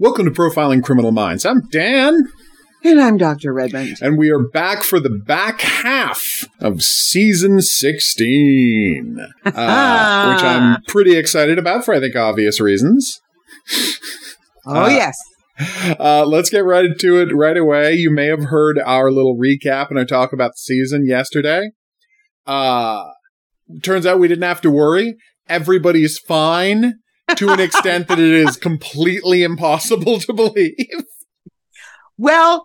Welcome to Profiling Criminal Minds. I'm Dan. And I'm Dr. Redmond. And we are back for the back half of season 16, uh, which I'm pretty excited about for, I think, obvious reasons. Oh, uh, yes. Uh, let's get right into it right away. You may have heard our little recap and our talk about the season yesterday. Uh, turns out we didn't have to worry. Everybody's fine to an extent that it is completely impossible to believe. Well,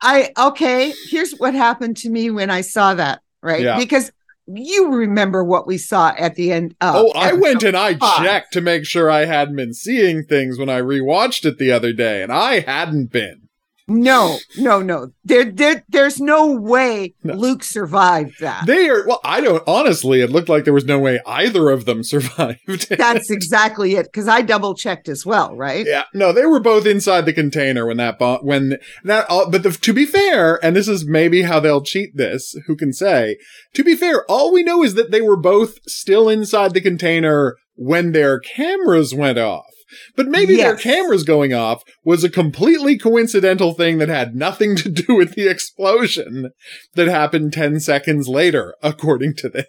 I okay, here's what happened to me when I saw that, right? Yeah. Because you remember what we saw at the end of Oh, I went and I checked to make sure I hadn't been seeing things when I rewatched it the other day, and I hadn't been. No, no, no. There, there, there's no way no. Luke survived that. They are. Well, I don't. Honestly, it looked like there was no way either of them survived. That's exactly it. Because I double checked as well. Right? Yeah. No, they were both inside the container when that bomb. When that. Uh, but the, to be fair, and this is maybe how they'll cheat this. Who can say? To be fair, all we know is that they were both still inside the container when their cameras went off. But maybe yes. their cameras going off was a completely coincidental thing that had nothing to do with the explosion that happened 10 seconds later, according to this.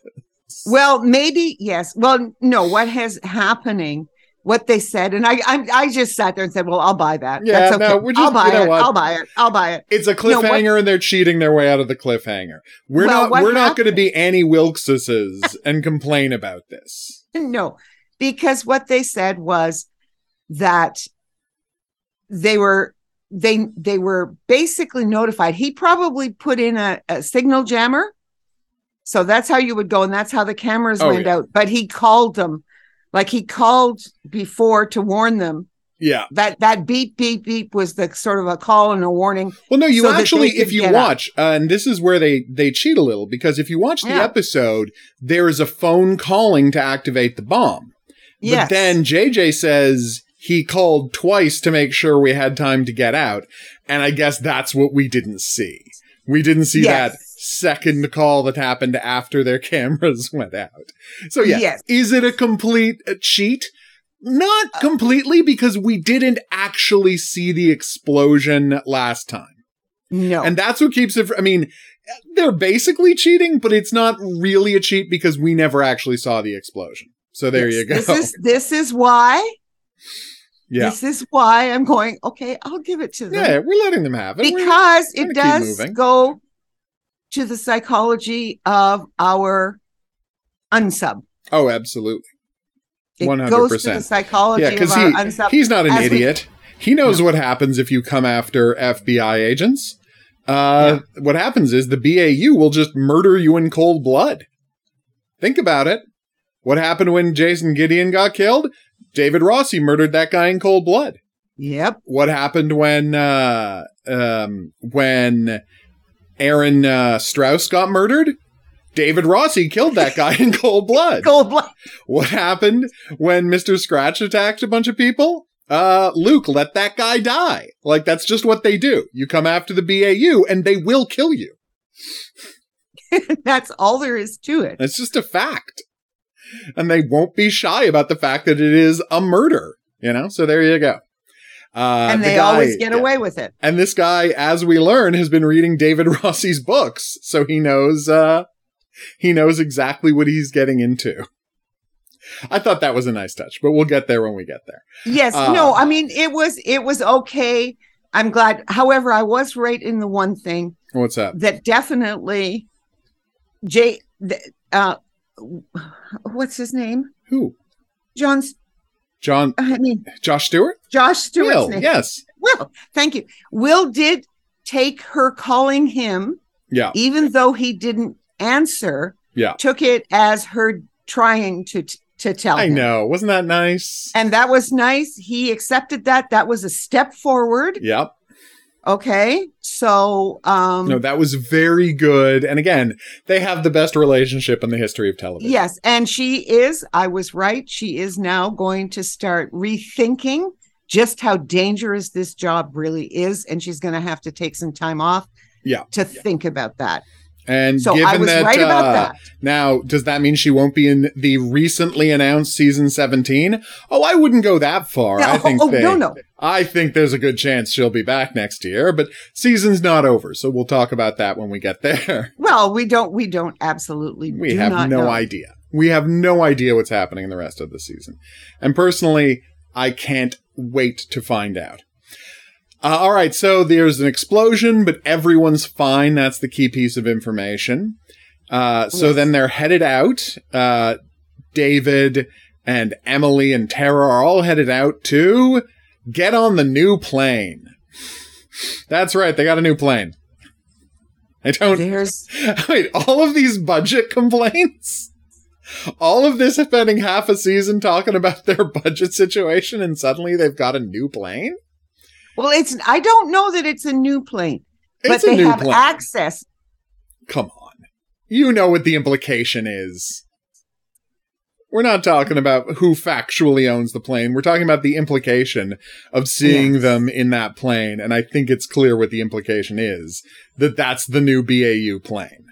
Well, maybe, yes. Well, no, what has happening what they said, and I, I, I just sat there and said, "Well, I'll buy that. Yeah, That's okay. no, we're just, I'll buy you know it. What? I'll buy it. I'll buy it. It's a cliffhanger, no, and they're cheating their way out of the cliffhanger. We're well, not, we're happened? not going to be Annie Wilkes's and complain about this. No, because what they said was that they were they they were basically notified. He probably put in a, a signal jammer. So that's how you would go, and that's how the cameras oh, went yeah. out. But he called them, like he called before to warn them. Yeah, that that beep beep beep was the sort of a call and a warning. Well, no, you so actually, if you watch, uh, and this is where they they cheat a little because if you watch the yeah. episode, there is a phone calling to activate the bomb. Yes. But then JJ says he called twice to make sure we had time to get out. And I guess that's what we didn't see. We didn't see yes. that second call that happened after their cameras went out. So yeah, yes. is it a complete uh, cheat? Not uh, completely because we didn't actually see the explosion last time. No. And that's what keeps it, I mean, they're basically cheating, but it's not really a cheat because we never actually saw the explosion. So there yes, you go. This is, this is why yeah. This is why I'm going, okay, I'll give it to them. Yeah, we're letting them have it. Because it does go to the psychology of our unsub. Oh, absolutely. One hundred percent. The psychology. Yeah, because he unsub, he's not an idiot. We, he knows no. what happens if you come after FBI agents. Uh, yeah. What happens is the BAU will just murder you in cold blood. Think about it. What happened when Jason Gideon got killed? David Rossi murdered that guy in cold blood. Yep. What happened when uh, um, when Erin uh, Strauss got murdered? David Rossi killed that guy in cold blood. cold blood. What happened when Mr. Scratch attacked a bunch of people? Uh, Luke, let that guy die. Like, that's just what they do. You come after the BAU and they will kill you. that's all there is to it. It's just a fact and they won't be shy about the fact that it is a murder. You know, so there you go. Uh, and they the guy, always get away with it. And this guy, as we learn, has been reading David Rossi's books, so he knows uh, he knows exactly what he's getting into. I thought that was a nice touch, but we'll get there when we get there. Yes, uh, no, I mean it was it was okay. I'm glad. However, I was right in the one thing. What's that? That definitely, Jay. Uh, what's his name? Who? John's. John. I mean, Josh Stewart. Josh Stewart. Will, name. yes. Will, thank you. Will did take her calling him. Yeah. Even though he didn't answer. Yeah. Took it as her trying to to tell. I him. know. Wasn't that nice? And that was nice. He accepted that. That was a step forward. Yep. Okay. So, um, no, that was very good. And again, they have the best relationship in the history of television. Yes. And she is, I was right. She is now going to start rethinking just how dangerous this job really is. And she's going to have to take some time off yeah. to yeah. think about that. And so given I was that, right about uh, that. Now, does that mean she won't be in the recently announced season 17? Oh, I wouldn't go that far. No, I think oh, they, no, no. I think there's a good chance she'll be back next year, but season's not over, so we'll talk about that when we get there. Well, we don't. We don't absolutely. We do have no know. idea. We have no idea what's happening in the rest of the season. And personally, I can't wait to find out. Uh, all right, so there's an explosion, but everyone's fine. That's the key piece of information. Uh, so Yes. then they're headed out. Uh, David and Emily and Tara are all headed out to get on the new plane. That's right, they got a new plane. I don't There's Wait, all of these budget complaints? All of this spending half a season talking about their budget situation and suddenly they've got a new plane? Well, it's. I don't know that it's a new plane, but It's a they have plane. access. Come on. You know what the implication is. We're not talking about who factually owns the plane. We're talking about the implication of seeing Yes. them in that plane. And I think it's clear what the implication is that that's the new BAU plane.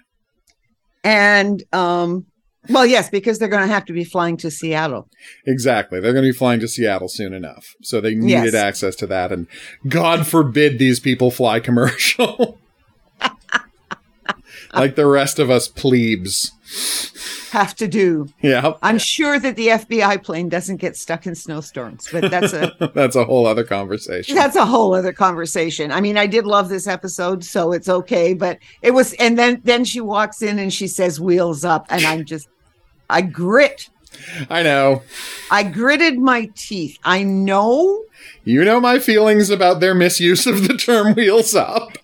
And um, well, yes, because they're going to have to be flying to Seattle. Exactly. They're going to be flying to Seattle soon enough. So they needed Yes. access to that. And God forbid these people fly commercial. like the rest of us plebes. Have to do. Yeah. I'm sure that the FBI plane doesn't get stuck in snowstorms, but that's a That's a whole other conversation. that's a whole other conversation. I mean, I did love this episode, so it's okay. But it was, and then then she walks in and she says "wheels up," and I'm just, I grit, I know. I gritted my teeth. I know You know my feelings about their misuse of the term wheels up.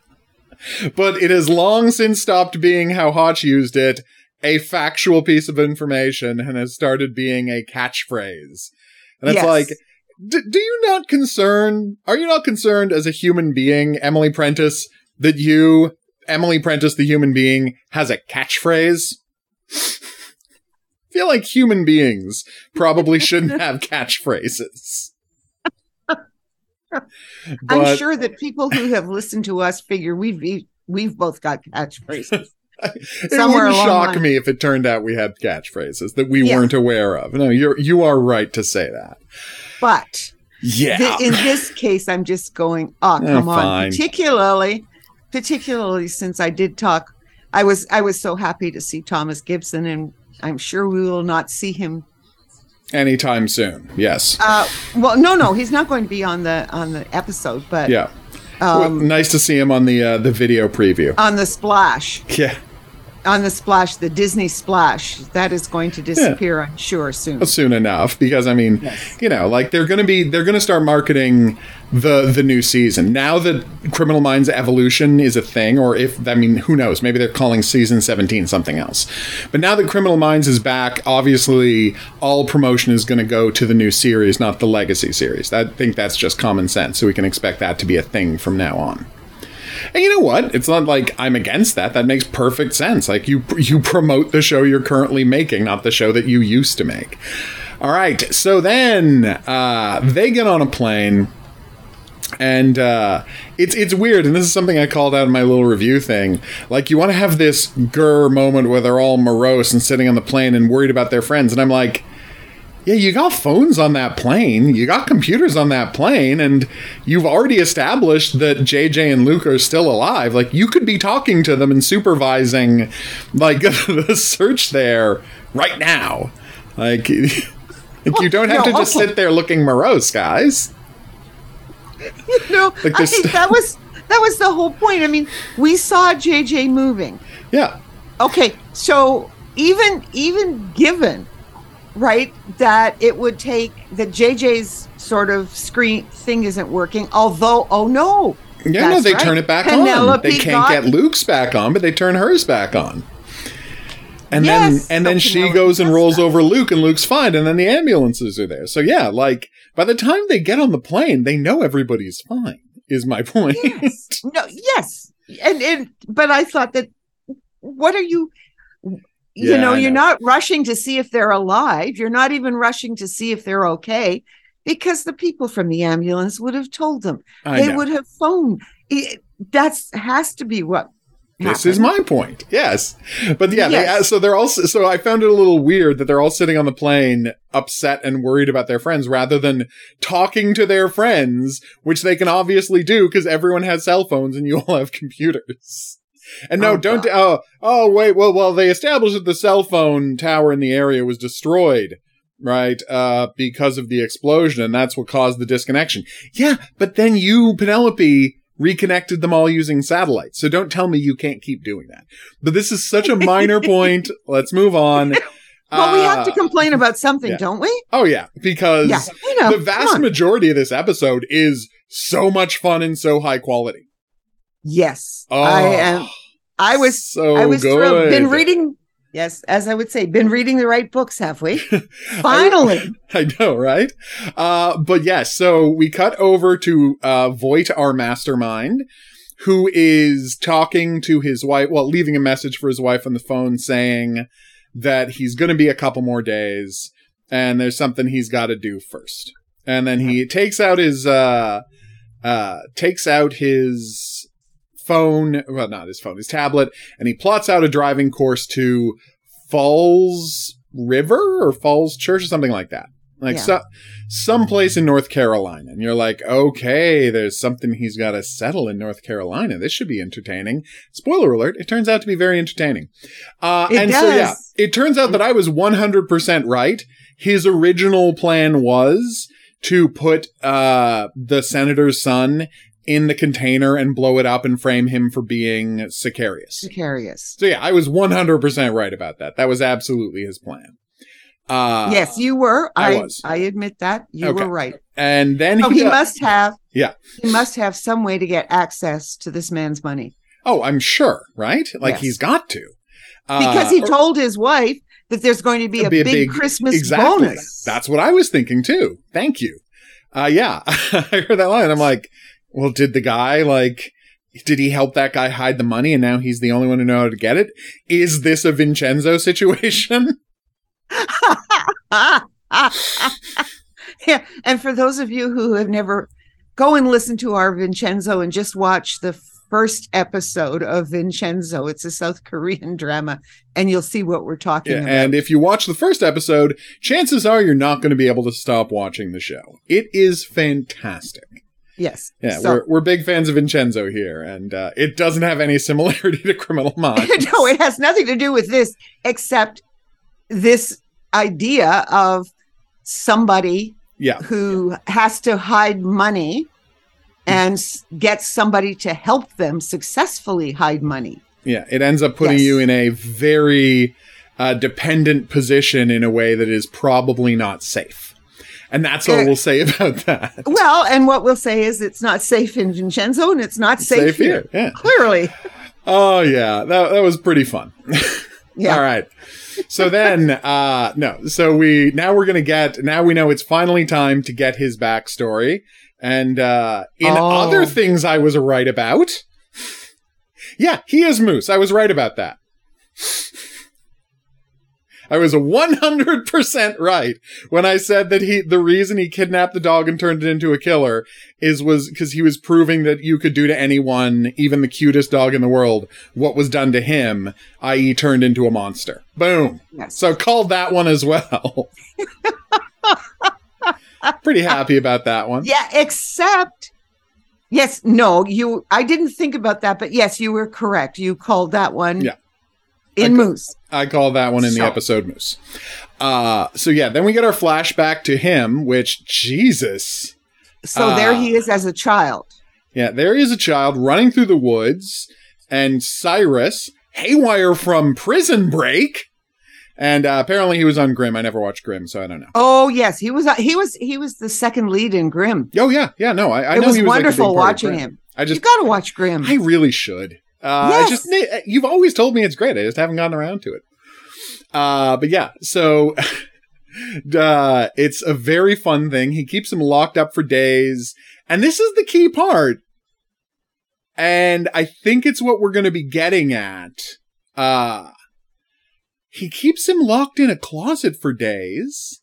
But it has long since stopped being how Hotch used it, a factual piece of information, and has started being a catchphrase. And it's Yes. like, d- do you not concern, are you not concerned as a human being, Emily Prentiss, that you, Emily Prentiss, the human being, has a catchphrase? I feel like human beings probably shouldn't have catchphrases. I'm sure that people who have listened to us figure we've we've both got catchphrases. it somewhere wouldn't shock line. me if it turned out we had catchphrases that we weren't aware of. No, you're you are right to say that. But Yeah. th- in this case, I'm just going, oh, come on. Particularly, particularly since I did talk, I was I was so happy to see Thomas Gibson, and I'm sure we will not see him. Anytime soon. Yes. Uh, well, no, no, he's not going to be on the on the episode, but yeah. Well, um, nice to see him on the uh, the video preview. on the splash, Yeah. On the splash, the Disney splash, that is going to disappear, I'm sure, soon. soon enough because I mean, Yes. you know, like they're going to be they're going to start marketing the the new season. Now that Criminal Minds Evolution is a thing or if I mean, who knows, maybe they're calling season 17 something else. But now that Criminal Minds is back, obviously all promotion is going to go to the new series, not the legacy series. I think that's just common sense, so we can expect that to be a thing from now on. And you know what? It's not like I'm against that. That makes perfect sense. Like you you promote the show you're currently making, not the show that you used to make. All right. So then uh, they get on a plane, and uh, it's it's weird. And this is something I called out in my little review thing. Like you want to have this grr moment where they're all morose and sitting on the plane and worried about their friends, and I'm like. Yeah, you got phones on that plane. You got computers on that plane, and you've already established that JJ and Luke are still alive. Like, you could be talking to them and supervising, like, the search there right now. Like, like you don't have no, to just okay. sit there looking morose, guys. no, Like I think that was that was the whole point. I mean, we saw JJ moving. Yeah. Okay, so even even given right that it would take that JJ's sort of screen thing isn't working, although oh no. Yeah, no, they right. turn it back on. Penelope They can't got- get Luke's back on, but they turn hers back on. And Yes, then and then she goes and rolls that. over Luke and Luke's fine and then the ambulances are there. So yeah, like by the time they get on the plane, they know everybody's fine. Is my point. Yes. No, yes. And and but I thought that what are you you Yeah, know, you're not rushing to see if they're alive. You're not even rushing to see if they're okay because the people from the ambulance would have told them. I they know. would have phoned. It, that's has to be what this is my point. Yes. But yeah, yes. They, so they're all, so I found it a little weird that they're all sitting on the plane upset and worried about their friends rather than talking to their friends, which they can obviously do because everyone has cell phones and you all have computers. And no, oh, don't, oh, oh, wait, well, well, they established that the cell phone tower in the area was destroyed right? Uh, because of the explosion, and that's what caused the disconnection. Yeah, but then you, Penelope, reconnected them all using satellites. So don't tell me you can't keep doing that. But this is such a minor point. Let's move on. Well, we have to uh, complain about something, yeah. don't we? Oh yeah, because yeah, know, the vast majority of this episode is so much fun and so high quality. Yes, oh, I am. I was so I was good. thrilled. Been reading Yes, as I would say, been reading the right books, have we? Finally. I, I, know, right? Uh, but yes, so we cut over to uh, Voit, our mastermind, who is talking to his wife, well, leaving a message for his wife on the phone saying that he's going to be a couple more days and there's something he's got to do first. And then he takes out his, uh, uh, takes out his phone, well, not his phone, his tablet, and he plots out a driving course to Falls River or Falls Church or something like that. Like yeah. so, someplace in North Carolina. And you're like, okay, there's something he's got to settle in North Carolina. This should be entertaining. Spoiler alert, it turns out to be very entertaining. Uh, and does. so, yeah, it turns out that I was 100% right. His original plan was to put uh, the senator's son in the container and blow it up and frame him for being Sicarius. Sicarius. So yeah, I was 100% right about that. That was absolutely his plan. Uh, yes, you were. I, I was. I admit that you okay. were right. And then oh, he, he must have. Yeah, he must have some way to get access to this man's money. Oh, I'm sure, right? Like yes. he's got to. Uh, because he or, told his wife that there's going to be a, be a big, big, Christmas exactly. bonus. That's what I was thinking too. Thank you. Uh, yeah, I heard that line. I'm like, well, did the guy like, did he help that guy hide the money and now he's the only one who know how to get it? Is this a Vincenzo situation? yeah. And for those of you who have never go and listen to our Vincenzo and just watch the first episode of Vincenzo. It's a South Korean drama, and you'll see what we're talking yeah, about. And if you watch the first episode, chances are you're not going to be able to stop watching the show. It is fantastic. Yes. Yeah, so, we're, we're big fans of Vincenzo here, and uh, it doesn't have any similarity to Criminal Minds. no, it has nothing to do with this, except this idea of somebody yeah. who yeah. has to hide money and get somebody to help them successfully hide money. Yeah, it ends up putting yes. you in a very uh, dependent position in a way that is probably not safe. And that's all we'll say about that. Well, and what we'll say is it's not safe in Vincenzo and it's not safe, safe here. here. Yeah. Clearly. Oh yeah, that that was pretty fun. yeah. All right. So then uh no, so we now we're going to get now we know it's finally time to get his backstory. And uh in oh. other things I was right about. Yeah, he is Moose. I was right about that. I was 100% right when I said that he, the reason he kidnapped the dog and turned it into a killer is was because he was proving that you could do to anyone, even the cutest dog in the world, what was done to him, i.e. turned into a monster. Boom. Yes. So called that one as well. Pretty happy about that one. Yeah, except Yes, no, you I didn't think about that, but yes, you were correct. You called that one. Yeah in I, Moose. I call that one in so. the episode Moose. Uh, so yeah, then we get our flashback to him, which Jesus. So uh, there he is as a child. Yeah, there he is a child running through the woods, and Cyrus, haywire from Prison Break, and uh, apparently he was on Grimm. I never watched Grimm, so I don't know. Oh yes, he was. Uh, he was. He was the second lead in Grimm. Oh yeah, yeah. No, I, I it know was, was wonderful like watching him. I just you got to watch Grimm. I really should. Uh, yes. just you've always told me it's great. I just haven't gotten around to it. Uh, but yeah, so uh, it's a very fun thing. He keeps him locked up for days, and this is the key part. And I think it's what we're going to be getting at. Uh, he keeps him locked in a closet for days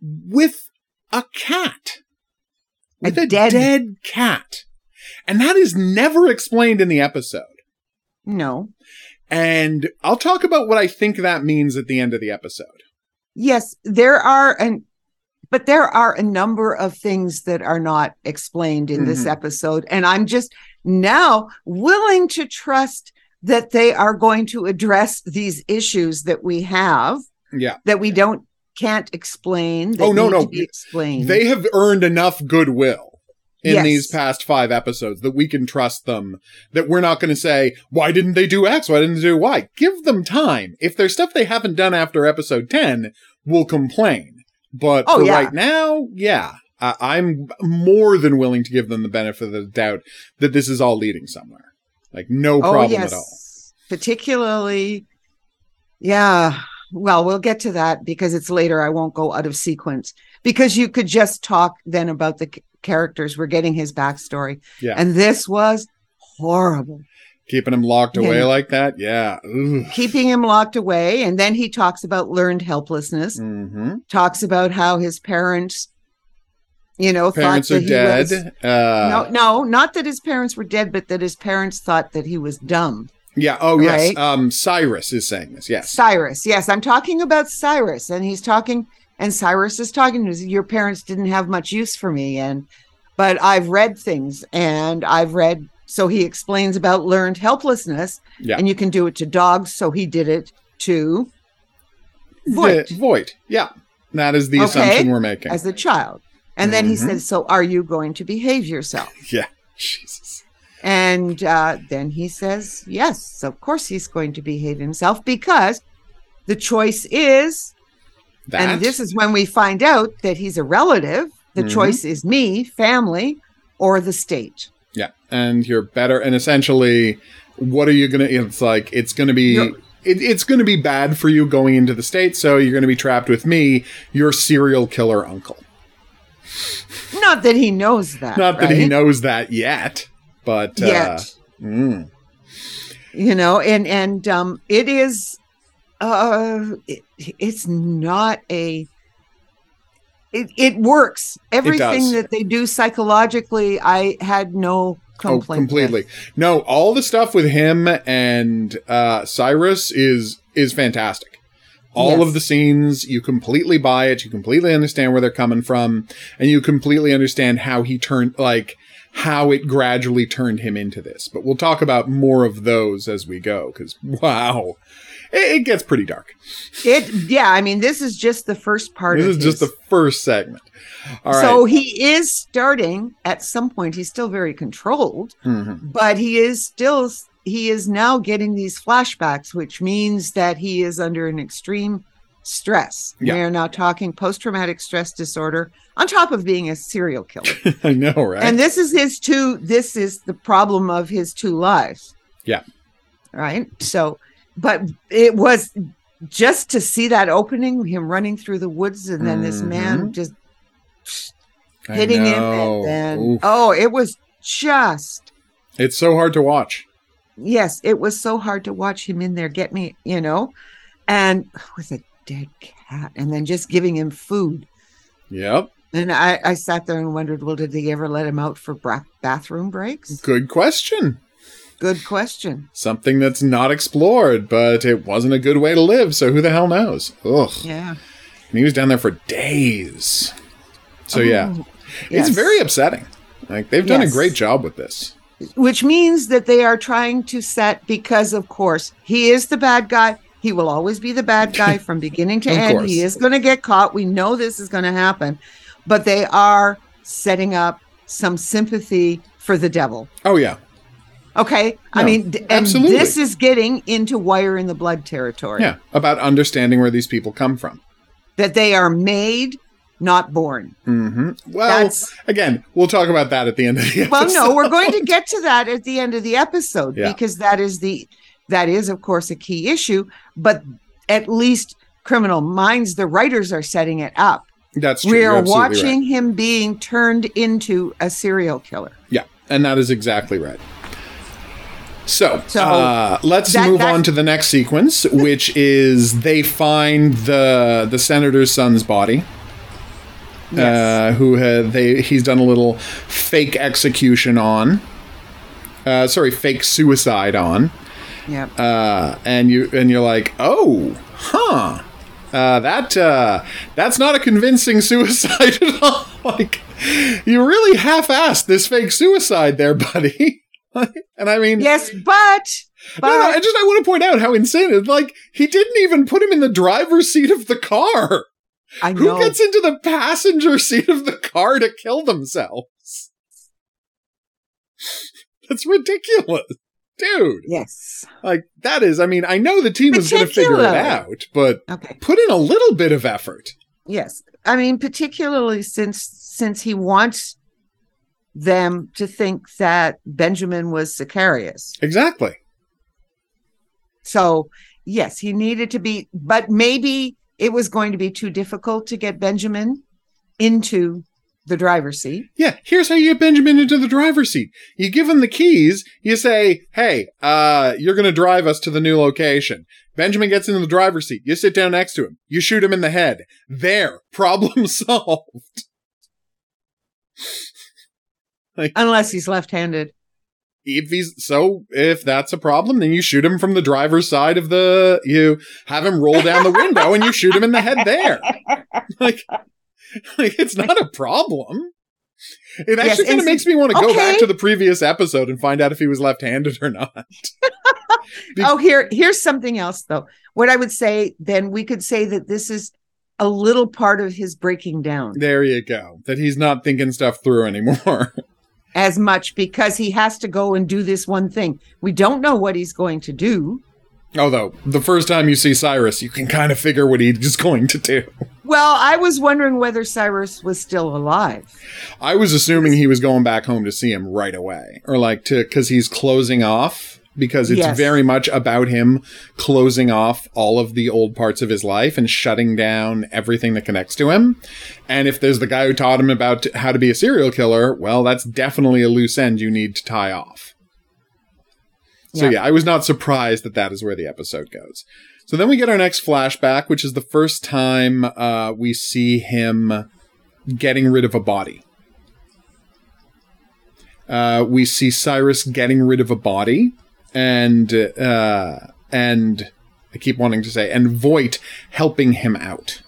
with a cat. With a, a dead, dead cat. And that is never explained in the episode. No. And I'll talk about what I think that means at the end of the episode. Yes, there are and but there are a number of things that are not explained in mm-hmm. this episode and I'm just now willing to trust that they are going to address these issues that we have. Yeah. That we don't can't explain. oh no, no. Explained. They have earned enough goodwill in yes. these past five episodes that we can trust them. That we're not going to say, why didn't they do X? Why didn't they do Y? Give them time. If there's stuff they haven't done after episode 10, we'll complain. But oh, for yeah. right now, yeah, I- am more than willing to give them the benefit of the doubt that this is all leading somewhere. Like no oh, problem yes. at all. Particularly, yeah. Well, we'll get to that because it's later. I won't go out of sequence because you could just talk then about the characters. We're getting his backstory. Yeah. And this was horrible. Keeping him locked away yeah. like that. Yeah. Ugh. Keeping him locked away. And then he talks about learned helplessness, mm-hmm. talks about how his parents you know, parents are dead. Was, uh, no, no, not that his parents were dead, but that his parents thought that he was dumb. Yeah. Oh, right? yes. Um, Cyrus is saying this. Yes. Cyrus. Yes, I'm talking about Cyrus, and he's talking, and Cyrus is talking. To your parents didn't have much use for me, and but I've read things, and I've read. So he explains about learned helplessness, yeah. and you can do it to dogs. So he did it to Voit. The, Voit. Yeah, that is the okay. assumption we're making as a child. And then mm-hmm. he said, So are you going to behave yourself? Yeah. Jesus. And uh, then he says, Yes, of course he's going to behave himself because the choice is, that? and this is when we find out that he's a relative. The mm-hmm. choice is me, family, or the state. Yeah. And you're better. And essentially, what are you going to, it's like, it's going to be. It, it's going to be bad for you going into the state, so you're going to be trapped with me, your serial killer uncle. Not that he knows that. Not right? that he knows that yet, but uh, yet. Uh, mm. You know, and and um, it is, uh, it, it's not a. It, it works. Everything it that they do psychologically, I had no Oh, completely. With. No, all the stuff with him and uh, Cyrus is is fantastic. All yes. of the scenes, you completely buy it. You completely understand where they're coming from. And you completely understand how he turned, like, how it gradually turned him into this. But we'll talk about more of those as we go, because wow, it, it, gets pretty dark. It, yeah, I mean, this is just the first part. This is his. just the first segment. All so right. he is starting at some point. He's still very controlled, mm-hmm. but he is still he is now getting these flashbacks, which means that he is under an extreme stress. Yeah. We are now talking post traumatic stress disorder on top of being a serial killer. I know, right? And this is his two, this is the problem of his two lives. Yeah. Right. So, but it was just to see that opening, him running through the woods, and then mm-hmm. this man mm-hmm. just hitting him. And then, Oof. oh, it was just. It's so hard to watch yes, it was so hard to watch him in there get me, you know, and with a dead cat, and then just giving him food. Yep. And I, I sat there and wondered, well, did they ever let him out for bathroom breaks? Good question. Good question. Something that's not explored, but it wasn't a good way to live. So who the hell knows? Ugh. Yeah. And he was down there for days. So oh, yeah, yes. it's very upsetting. Like they've done yes. a great job with this which means that they are trying to set because of course he is the bad guy he will always be the bad guy from beginning to end course. he is going to get caught we know this is going to happen but they are setting up some sympathy for the devil oh yeah okay no, i mean and absolutely. this is getting into wire in the blood territory yeah about understanding where these people come from that they are made not born. Mm-hmm. Well, That's, again, we'll talk about that at the end of the episode. Well, no, we're going to get to that at the end of the episode yeah. because that is the that is of course a key issue, but at least criminal minds the writers are setting it up. That's true. We are watching right. him being turned into a serial killer. Yeah, and that is exactly right. So, so uh, let's that, move on to the next sequence, which is they find the the senator's son's body yes. uh, who had they he's done a little fake execution on. uh, sorry, fake suicide on. Yeah. Uh, and you and you're like, oh, huh. Uh, that uh, that's not a convincing suicide at all. like, you really half-assed this fake suicide there, buddy. and I mean, yes, but, but no, no, I just I want to point out how insane it. Like, he didn't even put him in the driver's seat of the car. I know. Who gets into the passenger seat of the car to kill themselves? That's ridiculous dude. Yes. Like that is, I mean, I know the team was going to figure it out, but okay. put in a little bit of effort. Yes. I mean, particularly since since he wants them to think that Benjamin was Sicarius. Exactly. So, yes, he needed to be, but maybe it was going to be too difficult to get Benjamin into the driver's seat. Yeah, here's how you get Benjamin into the driver's seat. You give him the keys. You say, "Hey, uh, you're going to drive us to the new location." Benjamin gets into the driver's seat. You sit down next to him. You shoot him in the head. There, problem solved. Like, Unless he's left-handed. If he's so, if that's a problem, then you shoot him from the driver's side of the. You have him roll down the window, and you shoot him in the head there. Like like it's not a problem. It actually yes, kind of makes me want to okay. go back to the previous episode and find out if he was left-handed or not. Be- oh, here here's something else though. What I would say then we could say that this is a little part of his breaking down. There you go. That he's not thinking stuff through anymore. As much because he has to go and do this one thing. We don't know what he's going to do. Although the first time you see Cyrus, you can kind of figure what he's going to do. Well, I was wondering whether Cyrus was still alive. I was assuming he was going back home to see him right away, or like to because he's closing off because it's yes. very much about him closing off all of the old parts of his life and shutting down everything that connects to him. And if there's the guy who taught him about how to be a serial killer, well, that's definitely a loose end you need to tie off. So yeah. yeah, I was not surprised that that is where the episode goes. So then we get our next flashback, which is the first time uh, we see him getting rid of a body. Uh, we see Cyrus getting rid of a body, and uh, and I keep wanting to say, and Voit helping him out.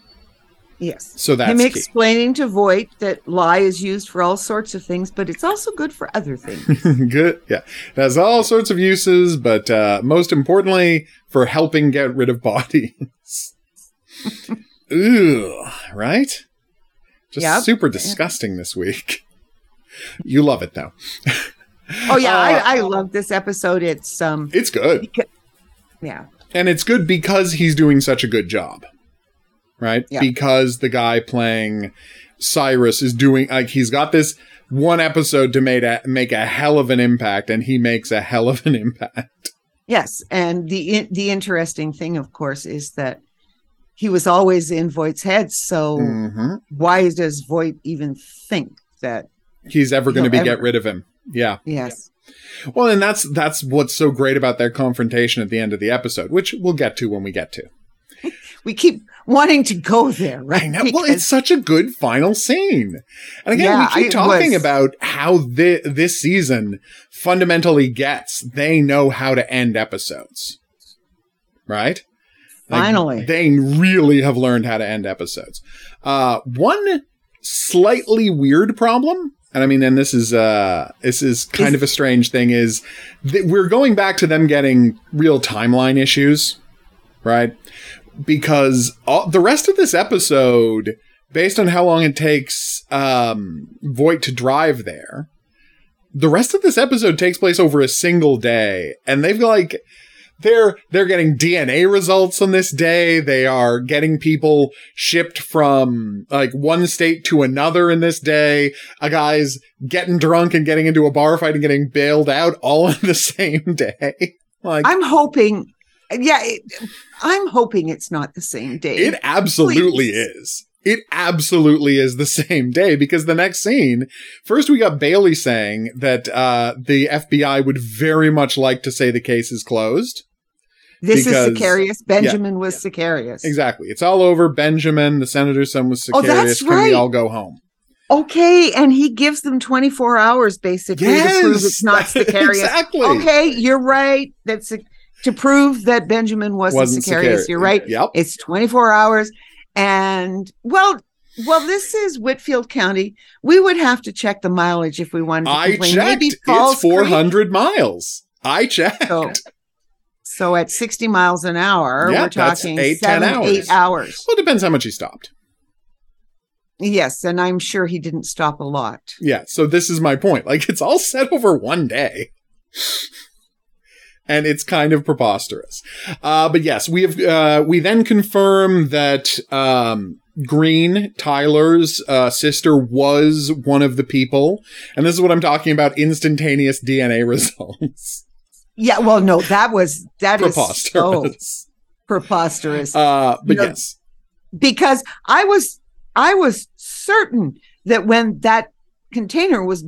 Yes. So that's him explaining to Voit that lye is used for all sorts of things, but it's also good for other things. good. Yeah. It has all sorts of uses, but uh, most importantly, for helping get rid of bodies. Ooh, right? Just yep. super disgusting this week. You love it though. oh yeah, uh, I, I love this episode. It's um It's good. Because, yeah. And it's good because he's doing such a good job right? Yeah. Because the guy playing Cyrus is doing like he's got this one episode to make a, make a hell of an impact, and he makes a hell of an impact. Yes, and the the interesting thing, of course, is that he was always in Voit's head. So mm-hmm. why does Voit even think that he's ever going to be ever... get rid of him? Yeah. Yes. Well, and that's that's what's so great about their confrontation at the end of the episode, which we'll get to when we get to. we keep wanting to go there, right? Because, well, it's such a good final scene. And again, yeah, we keep talking was, about how thi- this season fundamentally gets they know how to end episodes. Right? Like, Finally. They really have learned how to end episodes. Uh, one slightly weird problem and I mean, and this is uh, this is kind is, of a strange thing. Is we're going back to them getting real timeline issues, right? because all, the rest of this episode, based on how long it takes um, Voit to drive there, the rest of this episode takes place over a single day, and they've like they're they're getting DNA results on this day. They are getting people shipped from like one state to another in this day. A guy's getting drunk and getting into a bar fight and getting bailed out all in the same day. Like I'm hoping yeah, it, I'm hoping it's not the same day. It absolutely Please. is. It absolutely is the same day because the next scene, first we got Bailey saying that uh, the FBI would very much like to say the case is closed. This because, is Sicarius. Benjamin yeah, was Sicarius. Exactly. It's all over. Benjamin, the senator's son was Sicarius. Oh, that's right. We all go home? Okay, and he gives them 24 hours basically yes, to prove it's not Sicarius. Exactly. Okay, you're right. That's a, to prove that Benjamin wasn't, wasn't Sicarius. You're right. Yep. It's 24 hours. And well, well, this is Whitfield County. We would have to check the mileage if we wanted to I complain. checked. Maybe it's 400 Creek. miles. I checked. So, so, at 60 miles an hour, yeah, we're talking eight, seven, hours. eight hours. Well, it depends how much he stopped. Yes, and I'm sure he didn't stop a lot. Yeah, so this is my point. Like it's all set over one day. and it's kind of preposterous. Uh, but yes, we have uh, we then confirm that um, Green, Tyler's uh, sister, was one of the people, and this is what I'm talking about: instantaneous DNA results. Yeah, well, no, that was that preposterous. is so preposterous. Uh, but you know, yes, because I was I was certain that when that container was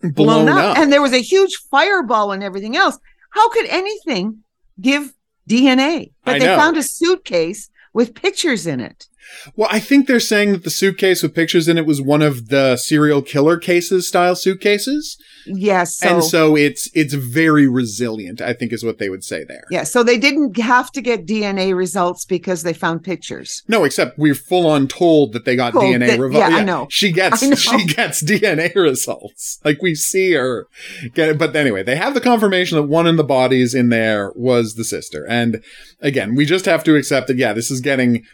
blown, blown up, up, and there was a huge fireball and everything else, how could anything give DNA? But I they know. found a suitcase with pictures in it. Well, I think they're saying that the suitcase with pictures in it was one of the serial killer cases style suitcases. Yes. So, and so it's it's very resilient, I think is what they would say there. Yeah. So they didn't have to get DNA results because they found pictures. No, except we're full on told that they got cool. DNA results. Yeah, yeah, I know. She gets know. she gets DNA results. Like we see her get it. But anyway, they have the confirmation that one of the bodies in there was the sister. And again, we just have to accept that yeah, this is getting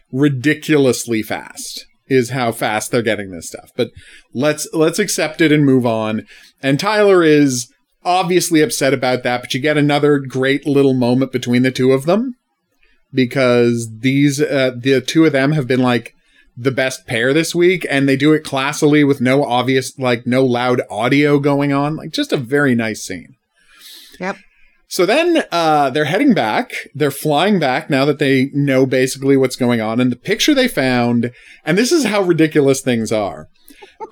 fast is how fast they're getting this stuff. But let's let's accept it and move on. And Tyler is obviously upset about that, but you get another great little moment between the two of them because these uh, the two of them have been like the best pair this week and they do it classily with no obvious like no loud audio going on like just a very nice scene yep so then uh, they're heading back. They're flying back now that they know basically what's going on. And the picture they found, and this is how ridiculous things are.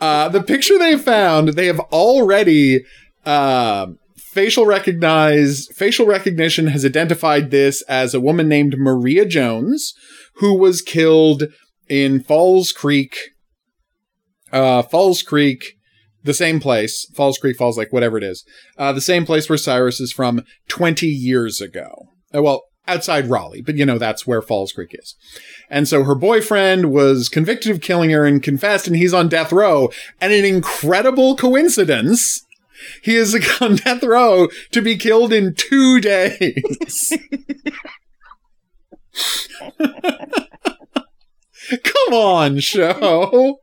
Uh, the picture they found, they have already uh, facial recognize facial recognition has identified this as a woman named Maria Jones, who was killed in Falls Creek. Uh, Falls Creek the same place, Falls Creek, Falls Lake, whatever it is, uh, the same place where Cyrus is from 20 years ago. Uh, well, outside Raleigh, but you know, that's where Falls Creek is. And so her boyfriend was convicted of killing her and confessed, and he's on death row. And an incredible coincidence, he is on death row to be killed in two days. Come on, show.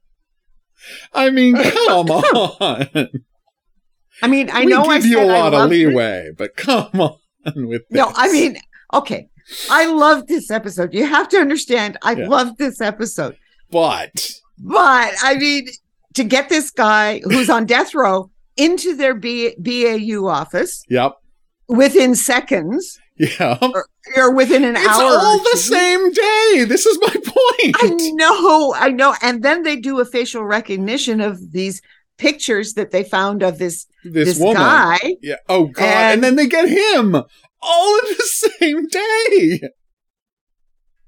I mean, come on. I mean, I we know give I you a lot of leeway, it. but come on with this. No, I mean, okay. I love this episode. You have to understand, I yeah. love this episode. But, but I mean, to get this guy who's on death row into their B- BAU office. Yep. Within seconds. Yeah. Or, or within an it's hour. It's all the same day. This is my point. I know. I know. And then they do a facial recognition of these pictures that they found of this this, this guy. Yeah. Oh god. And, and then they get him all in the same day.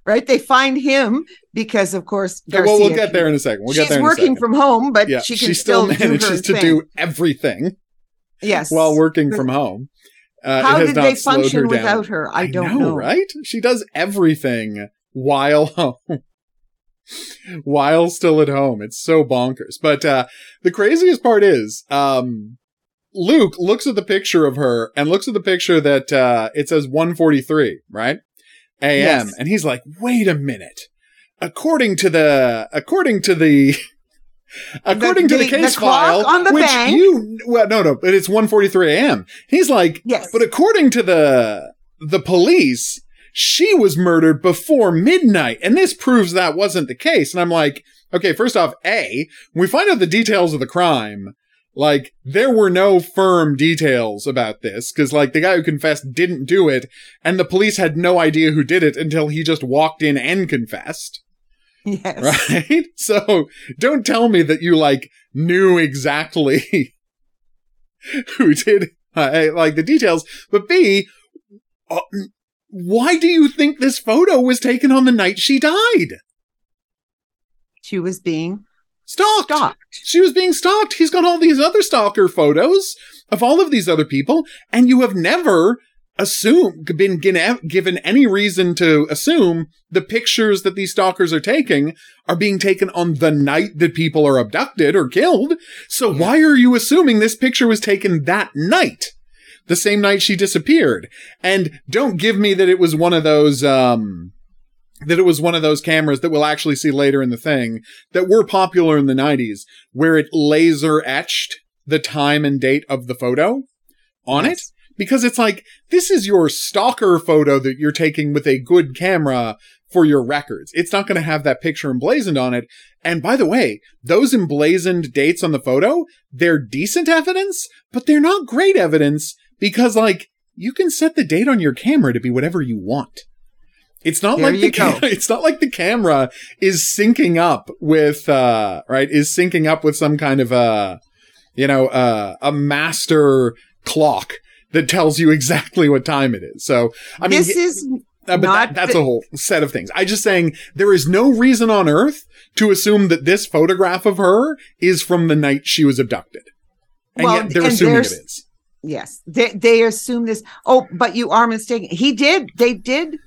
Right? They find him because, of course, Garcia, well, we'll get there in a second. We'll she's get there. working from home, but yeah, she can she still, still manages do to do everything. Yes, while working from home. Uh, How did they function her without her? I, I don't know, know, right? She does everything while home. while still at home. It's so bonkers. But uh, the craziest part is um, Luke looks at the picture of her and looks at the picture that uh, it says 143, right? AM. Yes. And he's like, wait a minute. According to the, according to the, According the, to the, the case the file, on the which bank. you well, no, no, but it's 1:43 a.m. He's like, yes, but according to the the police, she was murdered before midnight, and this proves that wasn't the case. And I'm like, okay, first off, a we find out the details of the crime. Like, there were no firm details about this, because, like, the guy who confessed didn't do it, and the police had no idea who did it until he just walked in and confessed. Yes. Right? So don't tell me that you like knew exactly who did uh, like the details, but B, uh, why do you think this photo was taken on the night she died? She was being stalked. Stalked. She was being stalked. He's got all these other stalker photos of all of these other people, and you have never assume been given any reason to assume the pictures that these stalkers are taking are being taken on the night that people are abducted or killed. So why are you assuming this picture was taken that night? The same night she disappeared. And don't give me that it was one of those, um, that it was one of those cameras that we'll actually see later in the thing that were popular in the 90s where it laser etched the time and date of the photo on yes. it because it's like this is your stalker photo that you're taking with a good camera for your records. It's not going to have that picture emblazoned on it. And by the way, those emblazoned dates on the photo, they're decent evidence, but they're not great evidence because like you can set the date on your camera to be whatever you want. It's not like the ca- it's not like the camera is syncing up with uh right is syncing up with some kind of a you know uh, a master clock that tells you exactly what time it is. So, I mean, this is uh, but that, that's a whole set of things. I just saying there is no reason on earth to assume that this photograph of her is from the night she was abducted. And well, yet they're assuming it is. Yes. They they assume this. Oh, but you are mistaken. He did. They did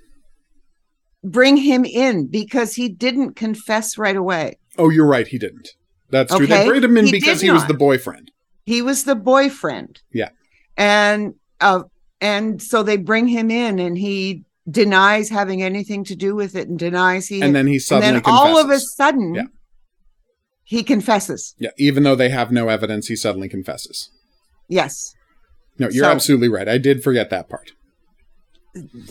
bring him in because he didn't confess right away. Oh, you're right. He didn't. That's okay. true. They brought him in he because he was the boyfriend. He was the boyfriend. Yeah and uh, and so they bring him in, and he denies having anything to do with it, and denies he. And then he suddenly and then all of a sudden, yeah. he confesses. Yeah, even though they have no evidence, he suddenly confesses. Yes. No, you're so, absolutely right. I did forget that part.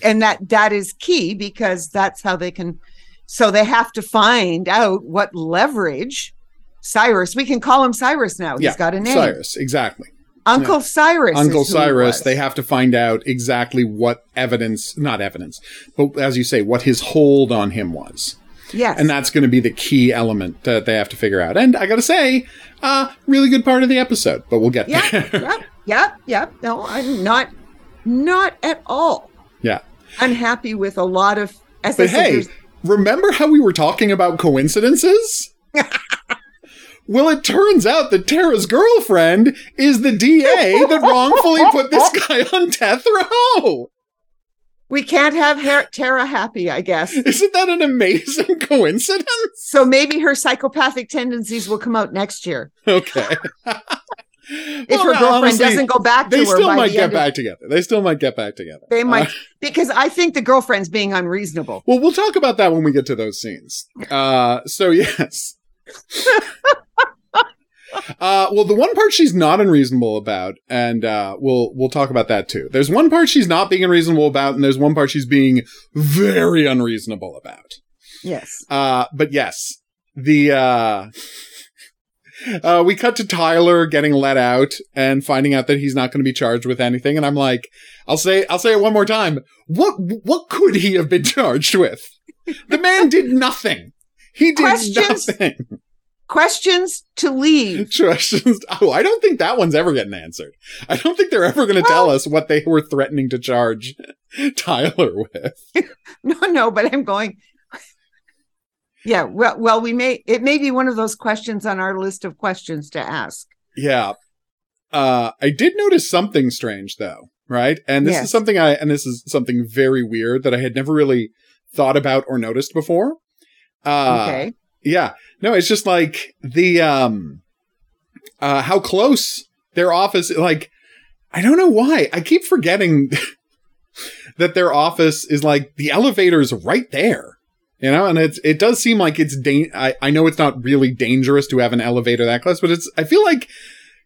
And that that is key because that's how they can. So they have to find out what leverage Cyrus. We can call him Cyrus now. He's yeah, got a name. Cyrus, exactly. Uncle Cyrus. Uncle Cyrus, they have to find out exactly what evidence, not evidence, but as you say, what his hold on him was. Yes. And that's going to be the key element that they have to figure out. And I got to say, uh, really good part of the episode, but we'll get yep, there. yep, yep, yep. No, I'm not, not at all. Yeah. Unhappy with a lot of. As but hey, remember how we were talking about coincidences? Well, it turns out that Tara's girlfriend is the DA that wrongfully put this guy on death row. We can't have her- Tara happy, I guess. Isn't that an amazing coincidence? So maybe her psychopathic tendencies will come out next year. Okay. if well, her girlfriend honestly, doesn't go back to her, they still might get back of, together. They still might get back together. They might, uh, because I think the girlfriend's being unreasonable. Well, we'll talk about that when we get to those scenes. Uh, so yes. Uh, well, the one part she's not unreasonable about, and uh, we'll we'll talk about that too. There's one part she's not being unreasonable about, and there's one part she's being very unreasonable about. Yes. Uh, but yes, the uh, uh, we cut to Tyler getting let out and finding out that he's not going to be charged with anything, and I'm like, I'll say I'll say it one more time. What what could he have been charged with? The man did nothing. He did Questions? nothing questions to leave. Questions. Oh, I don't think that one's ever getting answered. I don't think they're ever going to well, tell us what they were threatening to charge Tyler with. no, no, but I'm going. Yeah, well, well, we may. It may be one of those questions on our list of questions to ask. Yeah, uh, I did notice something strange though, right? And this yes. is something I, and this is something very weird that I had never really thought about or noticed before. Uh, okay. Yeah. No, it's just like the um uh how close their office like I don't know why. I keep forgetting that their office is like the elevator's right there. You know, and it's it does seem like it's da- I, I know it's not really dangerous to have an elevator that close, but it's I feel like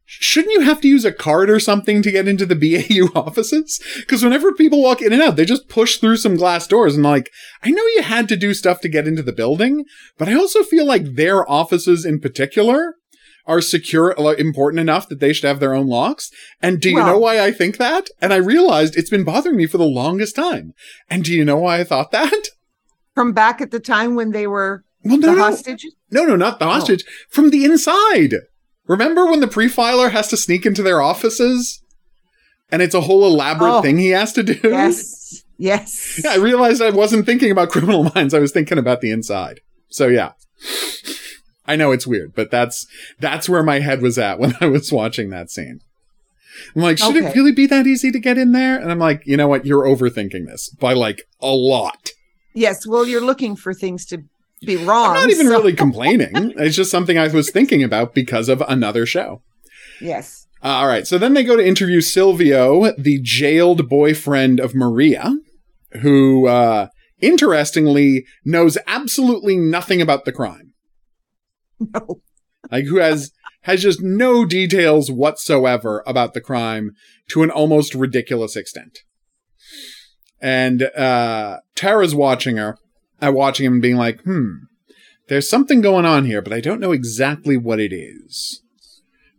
shouldn't you have to use a card or something to get into the BAU offices? Because whenever people walk in and out, they just push through some glass doors and like, I know you had to do stuff to get into the building, but I also feel like their offices in particular are secure, uh, important enough that they should have their own locks. And do you well, know why I think that? And I realized it's been bothering me for the longest time. And do you know why I thought that? From back at the time when they were well, no, the no, hostages? No, no, not the oh. hostage. Oh. From the inside. Remember when the pre-filer has to sneak into their offices? And it's a whole elaborate oh, thing he has to do? Yes. Yes. Yeah, I realized I wasn't thinking about criminal minds. I was thinking about the inside. So yeah. I know it's weird, but that's that's where my head was at when I was watching that scene. I'm like, should okay. it really be that easy to get in there? And I'm like, you know what? You're overthinking this by like a lot. Yes, well, you're looking for things to be wrong. I'm not even so. really complaining. it's just something I was thinking about because of another show. Yes. Uh, all right. So then they go to interview Silvio, the jailed boyfriend of Maria, who, uh, interestingly, knows absolutely nothing about the crime. No. Like, who has has just no details whatsoever about the crime to an almost ridiculous extent. And uh, Tara's watching her, uh, watching him and being like, hmm, there's something going on here, but I don't know exactly what it is.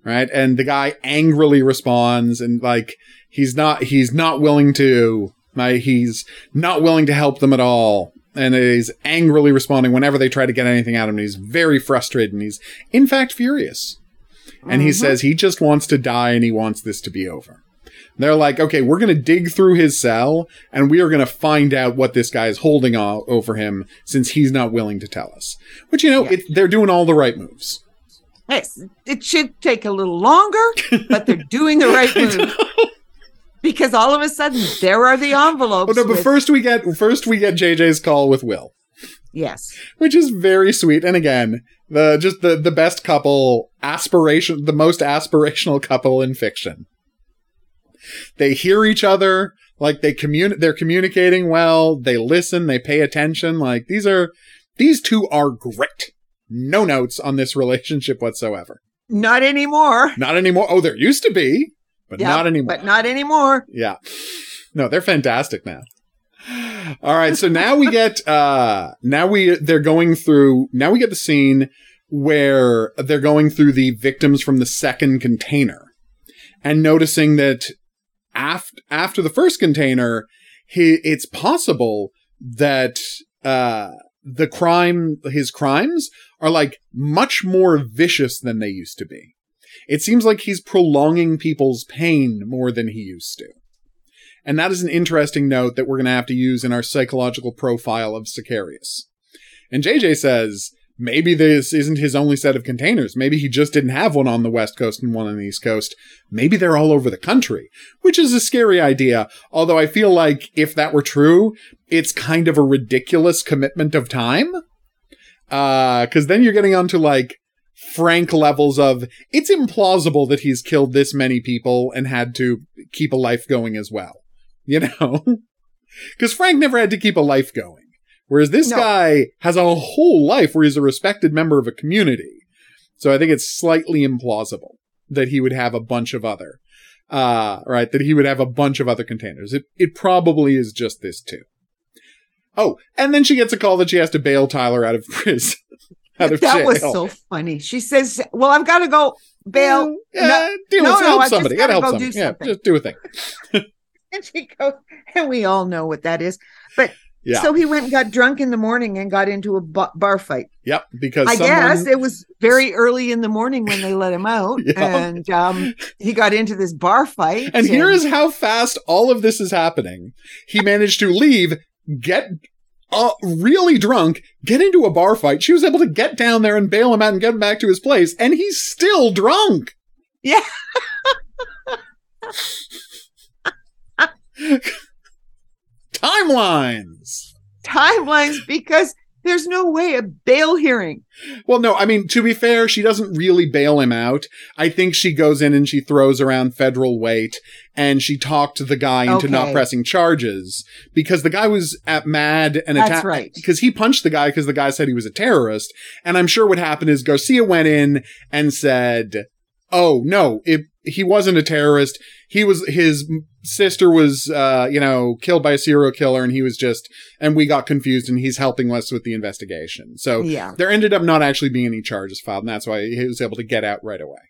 Right? And the guy angrily responds and like he's not he's not willing to like, he's not willing to help them at all. And he's angrily responding whenever they try to get anything out of him. He's very frustrated and he's in fact furious. And mm-hmm. he says he just wants to die and he wants this to be over. They're like, okay, we're going to dig through his cell and we are going to find out what this guy is holding over him since he's not willing to tell us. Which, you know, yeah. it, they're doing all the right moves. Yes, it should take a little longer, but they're doing the right move. because all of a sudden there are the envelopes. Oh no, but with- first we get first we get JJ's call with Will. Yes. Which is very sweet. And again, the just the the best couple aspiration the most aspirational couple in fiction. They hear each other, like they communi- they're communicating well, they listen, they pay attention. Like these are these two are great. No notes on this relationship whatsoever. Not anymore. Not anymore. Oh, there used to be, but yep, not anymore. But not anymore. Yeah. No, they're fantastic now. All right, so now we get uh now we they're going through now we get the scene where they're going through the victims from the second container and noticing that after after the first container, he, it's possible that uh, the crime, his crimes, are like much more vicious than they used to be. It seems like he's prolonging people's pain more than he used to. And that is an interesting note that we're going to have to use in our psychological profile of Sicarius. And JJ says, maybe this isn't his only set of containers. Maybe he just didn't have one on the West Coast and one on the East Coast. Maybe they're all over the country, which is a scary idea. Although I feel like if that were true, it's kind of a ridiculous commitment of time. Uh, cause then you're getting onto like frank levels of it's implausible that he's killed this many people and had to keep a life going as well. You know? Cause Frank never had to keep a life going. Whereas this no. guy has a whole life where he's a respected member of a community. So I think it's slightly implausible that he would have a bunch of other, uh, right? That he would have a bunch of other containers. It, it probably is just this too. Oh, and then she gets a call that she has to bail Tyler out of prison. out of that jail. was so funny. She says, "Well, I've got to go bail. Yeah, no, deal no, with, no, help somebody. Got to help somebody. Yeah, just do a thing." and she goes, and we all know what that is. But yeah. So he went and got drunk in the morning and got into a bar fight. Yep, because I someone... guess it was very early in the morning when they let him out, and um, he got into this bar fight. And, and here is how fast all of this is happening. He managed to leave, get uh, really drunk, get into a bar fight. She was able to get down there and bail him out and get him back to his place, and he's still drunk. Yeah. timelines. Timelines because there's no way a bail hearing. Well, no, I mean, to be fair, she doesn't really bail him out. I think she goes in and she throws around federal weight and she talked the guy into okay. not pressing charges because the guy was at mad and attacked. right. Because he punched the guy because the guy said he was a terrorist. And I'm sure what happened is Garcia went in and said, Oh, no, it, he wasn't a terrorist. He was, his sister was, uh, you know, killed by a serial killer and he was just, and we got confused and he's helping us with the investigation. So yeah. there ended up not actually being any charges filed and that's why he was able to get out right away.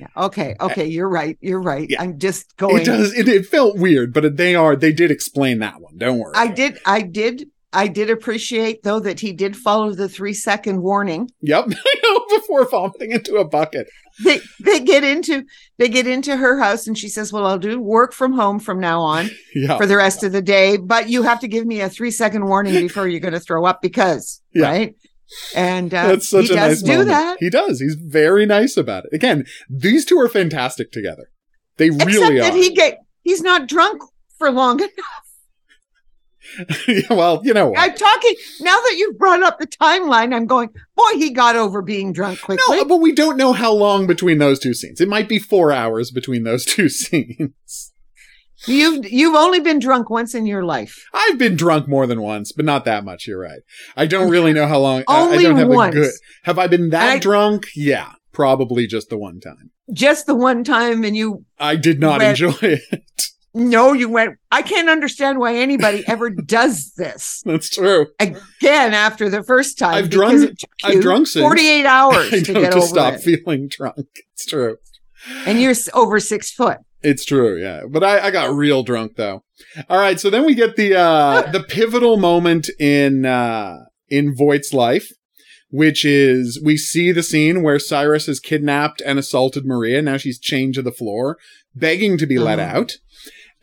Yeah. Okay. Okay. You're right. You're right. Yeah. I'm just going. It does. It, it felt weird, but they are, they did explain that one. Don't worry. I did. I did I did appreciate though that he did follow the three second warning. Yep, before vomiting into a bucket. They they get into they get into her house and she says, "Well, I'll do work from home from now on yeah. for the rest of the day, but you have to give me a three second warning before you're going to throw up because yeah. right." And uh, That's such he a does nice do moment. that. He does. He's very nice about it. Again, these two are fantastic together. They Except really that are. He get he's not drunk for long enough. well, you know, what? I'm talking now that you've brought up the timeline. I'm going, boy, he got over being drunk quickly. No, but we don't know how long between those two scenes. It might be four hours between those two scenes. You've you've only been drunk once in your life. I've been drunk more than once, but not that much. You're right. I don't really know how long. only I, I don't have once. a good. Have I been that I, drunk? Yeah, probably just the one time. Just the one time, and you. I did not enjoy it. No, you went. I can't understand why anybody ever does this. That's true. Again, after the first time, I've drunk. I've drunk since forty-eight hours to get to stop it. feeling drunk. It's true. And you're over six foot. It's true, yeah. But I, I got real drunk though. All right, so then we get the uh the pivotal moment in uh in Voit's life, which is we see the scene where Cyrus has kidnapped and assaulted Maria. Now she's chained to the floor, begging to be let uh-huh. out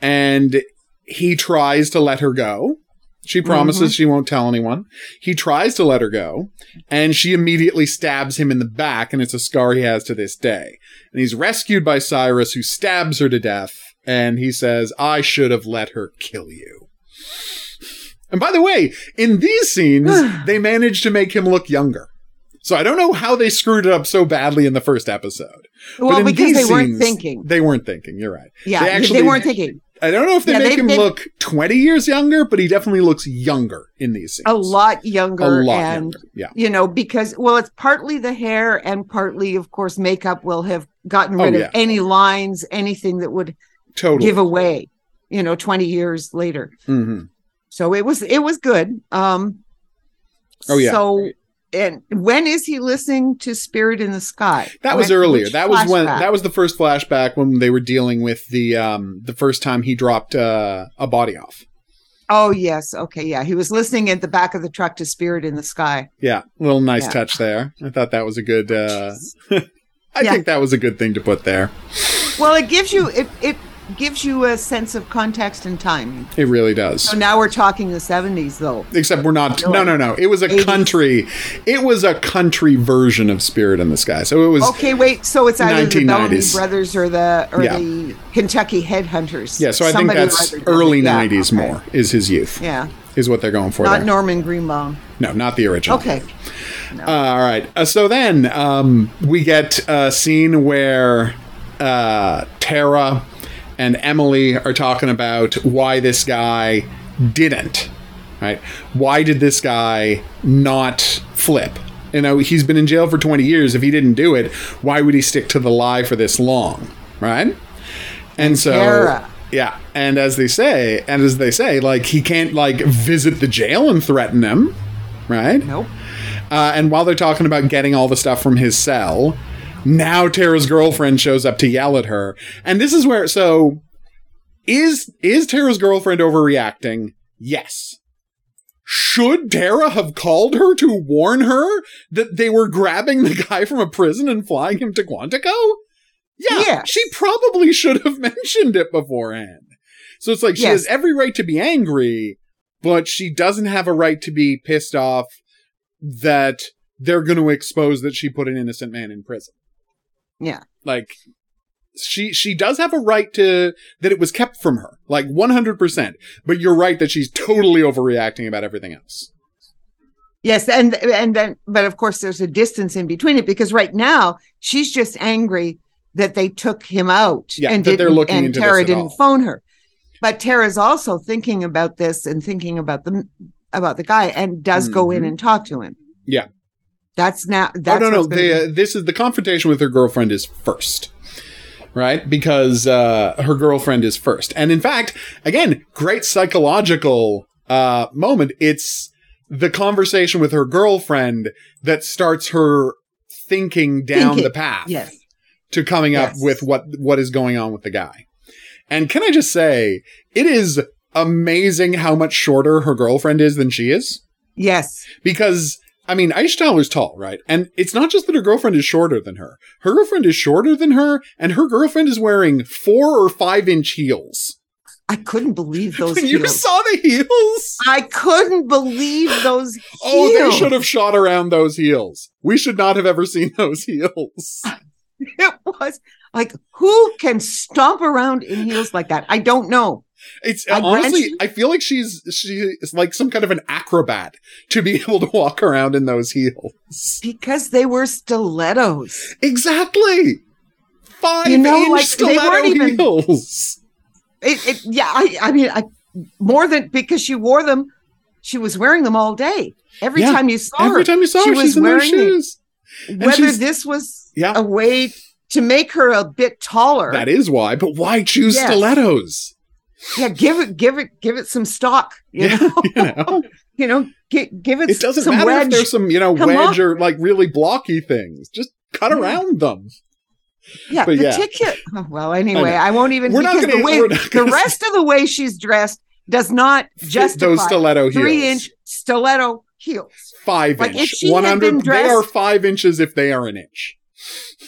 and he tries to let her go. She promises mm-hmm. she won't tell anyone. He tries to let her go, and she immediately stabs him in the back, and it's a scar he has to this day. And he's rescued by Cyrus, who stabs her to death, and he says, I should have let her kill you. And by the way, in these scenes, they managed to make him look younger. So I don't know how they screwed it up so badly in the first episode. Well, because they scenes, weren't thinking. They weren't thinking. You're right. Yeah, they, actually, they weren't thinking. I don't know if they yeah, make him look 20 years younger, but he definitely looks younger in these scenes. A lot younger. A lot and, younger. Yeah. You know, because, well, it's partly the hair and partly, of course, makeup will have gotten rid oh, yeah. of any lines, anything that would totally. give away, you know, 20 years later. Mm-hmm. So it was, it was good. Um, oh, yeah. So and when is he listening to Spirit in the Sky? That when, was earlier. That was when that was the first flashback when they were dealing with the um the first time he dropped uh, a body off. Oh yes, okay, yeah. He was listening at the back of the truck to Spirit in the Sky. Yeah, little nice yeah. touch there. I thought that was a good. uh I yeah. think that was a good thing to put there. Well, it gives you it it gives you a sense of context and time. It really does. So now we're talking the 70s though. Except we're not no no no. It was a 80s. country it was a country version of Spirit in the Sky. So it was Okay, wait. So it's either the Bellamy brothers or the or yeah. the Kentucky Headhunters. Yeah, so I think that's early yeah, 90s okay. more is his youth. Yeah. Is what they're going for. Not there. Norman Greenbaum. No, not the original. Okay. No. Uh, all right. Uh, so then um, we get a scene where uh, Tara and Emily are talking about why this guy didn't. Right? Why did this guy not flip? You know, he's been in jail for 20 years. If he didn't do it, why would he stick to the lie for this long? Right? And so Tara. Yeah. And as they say, and as they say, like he can't like visit the jail and threaten them, right? Nope. Uh, and while they're talking about getting all the stuff from his cell, now Tara's girlfriend shows up to yell at her. And this is where, so is, is Tara's girlfriend overreacting? Yes. Should Tara have called her to warn her that they were grabbing the guy from a prison and flying him to Quantico? Yeah, she probably should have mentioned it beforehand. So it's like she yes. has every right to be angry, but she doesn't have a right to be pissed off that they're going to expose that she put an innocent man in prison. Yeah. Like she she does have a right to that it was kept from her. Like 100%. But you're right that she's totally overreacting about everything else. Yes, and and then but of course there's a distance in between it because right now she's just angry that they took him out yeah, and they're looking and Tara didn't phone her. But Tara's also thinking about this and thinking about the about the guy and does mm-hmm. go in and talk to him. Yeah. That's now. That's oh no, no. They, uh, this is the confrontation with her girlfriend is first, right? Because uh, her girlfriend is first, and in fact, again, great psychological uh, moment. It's the conversation with her girlfriend that starts her thinking down thinking. the path yes. to coming yes. up with what what is going on with the guy. And can I just say, it is amazing how much shorter her girlfriend is than she is. Yes, because I mean, Aisha Tyler's tall, right? And it's not just that her girlfriend is shorter than her. Her girlfriend is shorter than her, and her girlfriend is wearing four or five inch heels. I couldn't believe those when heels. you saw the heels. I couldn't believe those heels. Oh, they should have shot around those heels. We should not have ever seen those heels. It was like, who can stomp around in heels like that? I don't know. It's I honestly, you- I feel like she's she is like some kind of an acrobat to be able to walk around in those heels. Because they were stilettos. Exactly. Five You know, inch like, they stiletto weren't even- heels. It, it yeah, I, I mean, I, more than because she wore them, she was wearing them all day. Every Yeah, time you saw Every her, time you saw she her, was she's in those wearing shoes. whether this was Yeah. a way to make her a bit taller. That is why, but why choose Yes. stilettos? Yeah, give it, give it, give it some stock. You Yeah, know, you know. you know, gi- give it. It doesn't some matter wedge. if there's some, you know, Come wedge on. or like really blocky things. Just cut Yeah. around them. Yeah, But yeah. particular. oh, well, anyway, know. I, won't even We're not gonna- the way not gonna- rest of the way she's dressed does not justify those stiletto three heels. inch stiletto heels. Five Like, if inch. One hundred. They are five inches if they are an inch.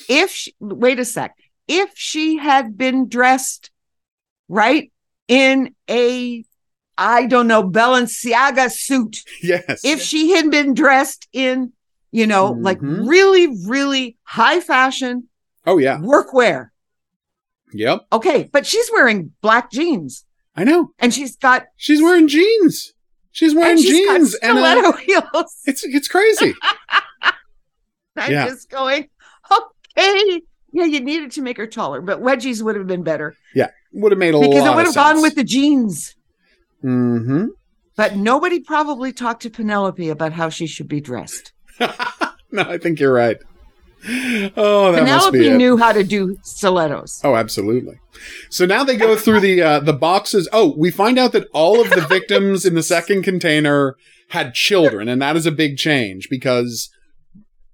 If she, wait a sec, if she had been dressed right in a I don't know Balenciaga suit, Yes. if she had been dressed in you know like Mhm. really really high fashion oh yeah. workwear, Yep. okay, but she's wearing black jeans I know. and she's got She's wearing jeans. She's wearing and she's got jeans and a, stiletto heels. it's it's crazy. I'm Yeah. just going, okay. Yeah, you needed to make her taller, but wedgies would have been better Yeah, Would have made a lot. because it would have gone with the jeans. Mm-hmm. But nobody probably talked to Penelope about how she should be dressed. no, I think you're right. Oh, that must be Penelope it. knew how to do stilettos. Oh, absolutely. So now they go through the uh, the boxes. Oh, we find out that all of the victims in the second container had children, and that is a big change because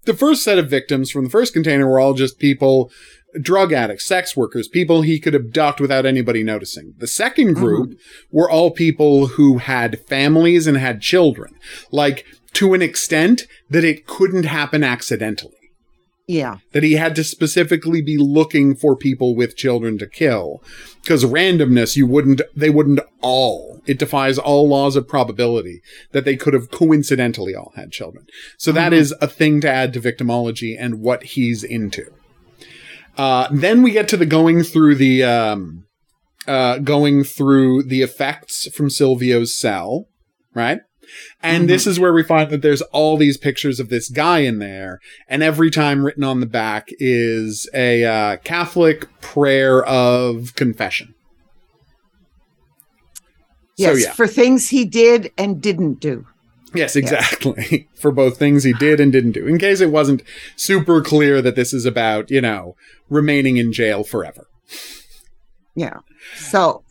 the first set of victims from the first container were all just people, drug addicts, sex workers, people he could abduct without anybody noticing. The second mm-hmm. group were all people who had families and had children, like to an extent that it couldn't happen accidentally Yeah. that he had to specifically be looking for people with children to kill because randomness you wouldn't they wouldn't all it defies all laws of probability that they could have coincidentally all had children so that Mhm. is a thing to add to victimology and what he's into uh, then we get to the going through the um, uh, going through the effects from silvio's cell right and Mhm. this is where we find that there's all these pictures of this guy in there, and every time written on the back is a uh, Catholic prayer of confession. Yes. So yeah, For things he did and didn't do. yes, exactly. For both things he did and didn't do. In case it wasn't super clear that this is about, you know, remaining in jail forever. Yeah. So,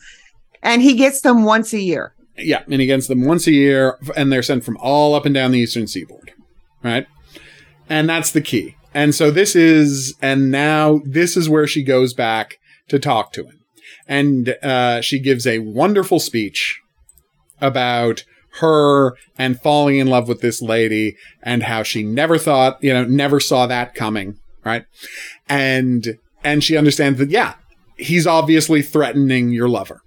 and he gets them once a year. Yeah, and he gets them once a year, and they're sent from all up and down the eastern seaboard, right? And that's the key. And so this is, and now this is where she goes back to talk to him, and uh, she gives a wonderful speech about her and falling in love with this lady, and how she never thought, you know, never saw that coming, right? And and she understands that, yeah, he's obviously threatening your lover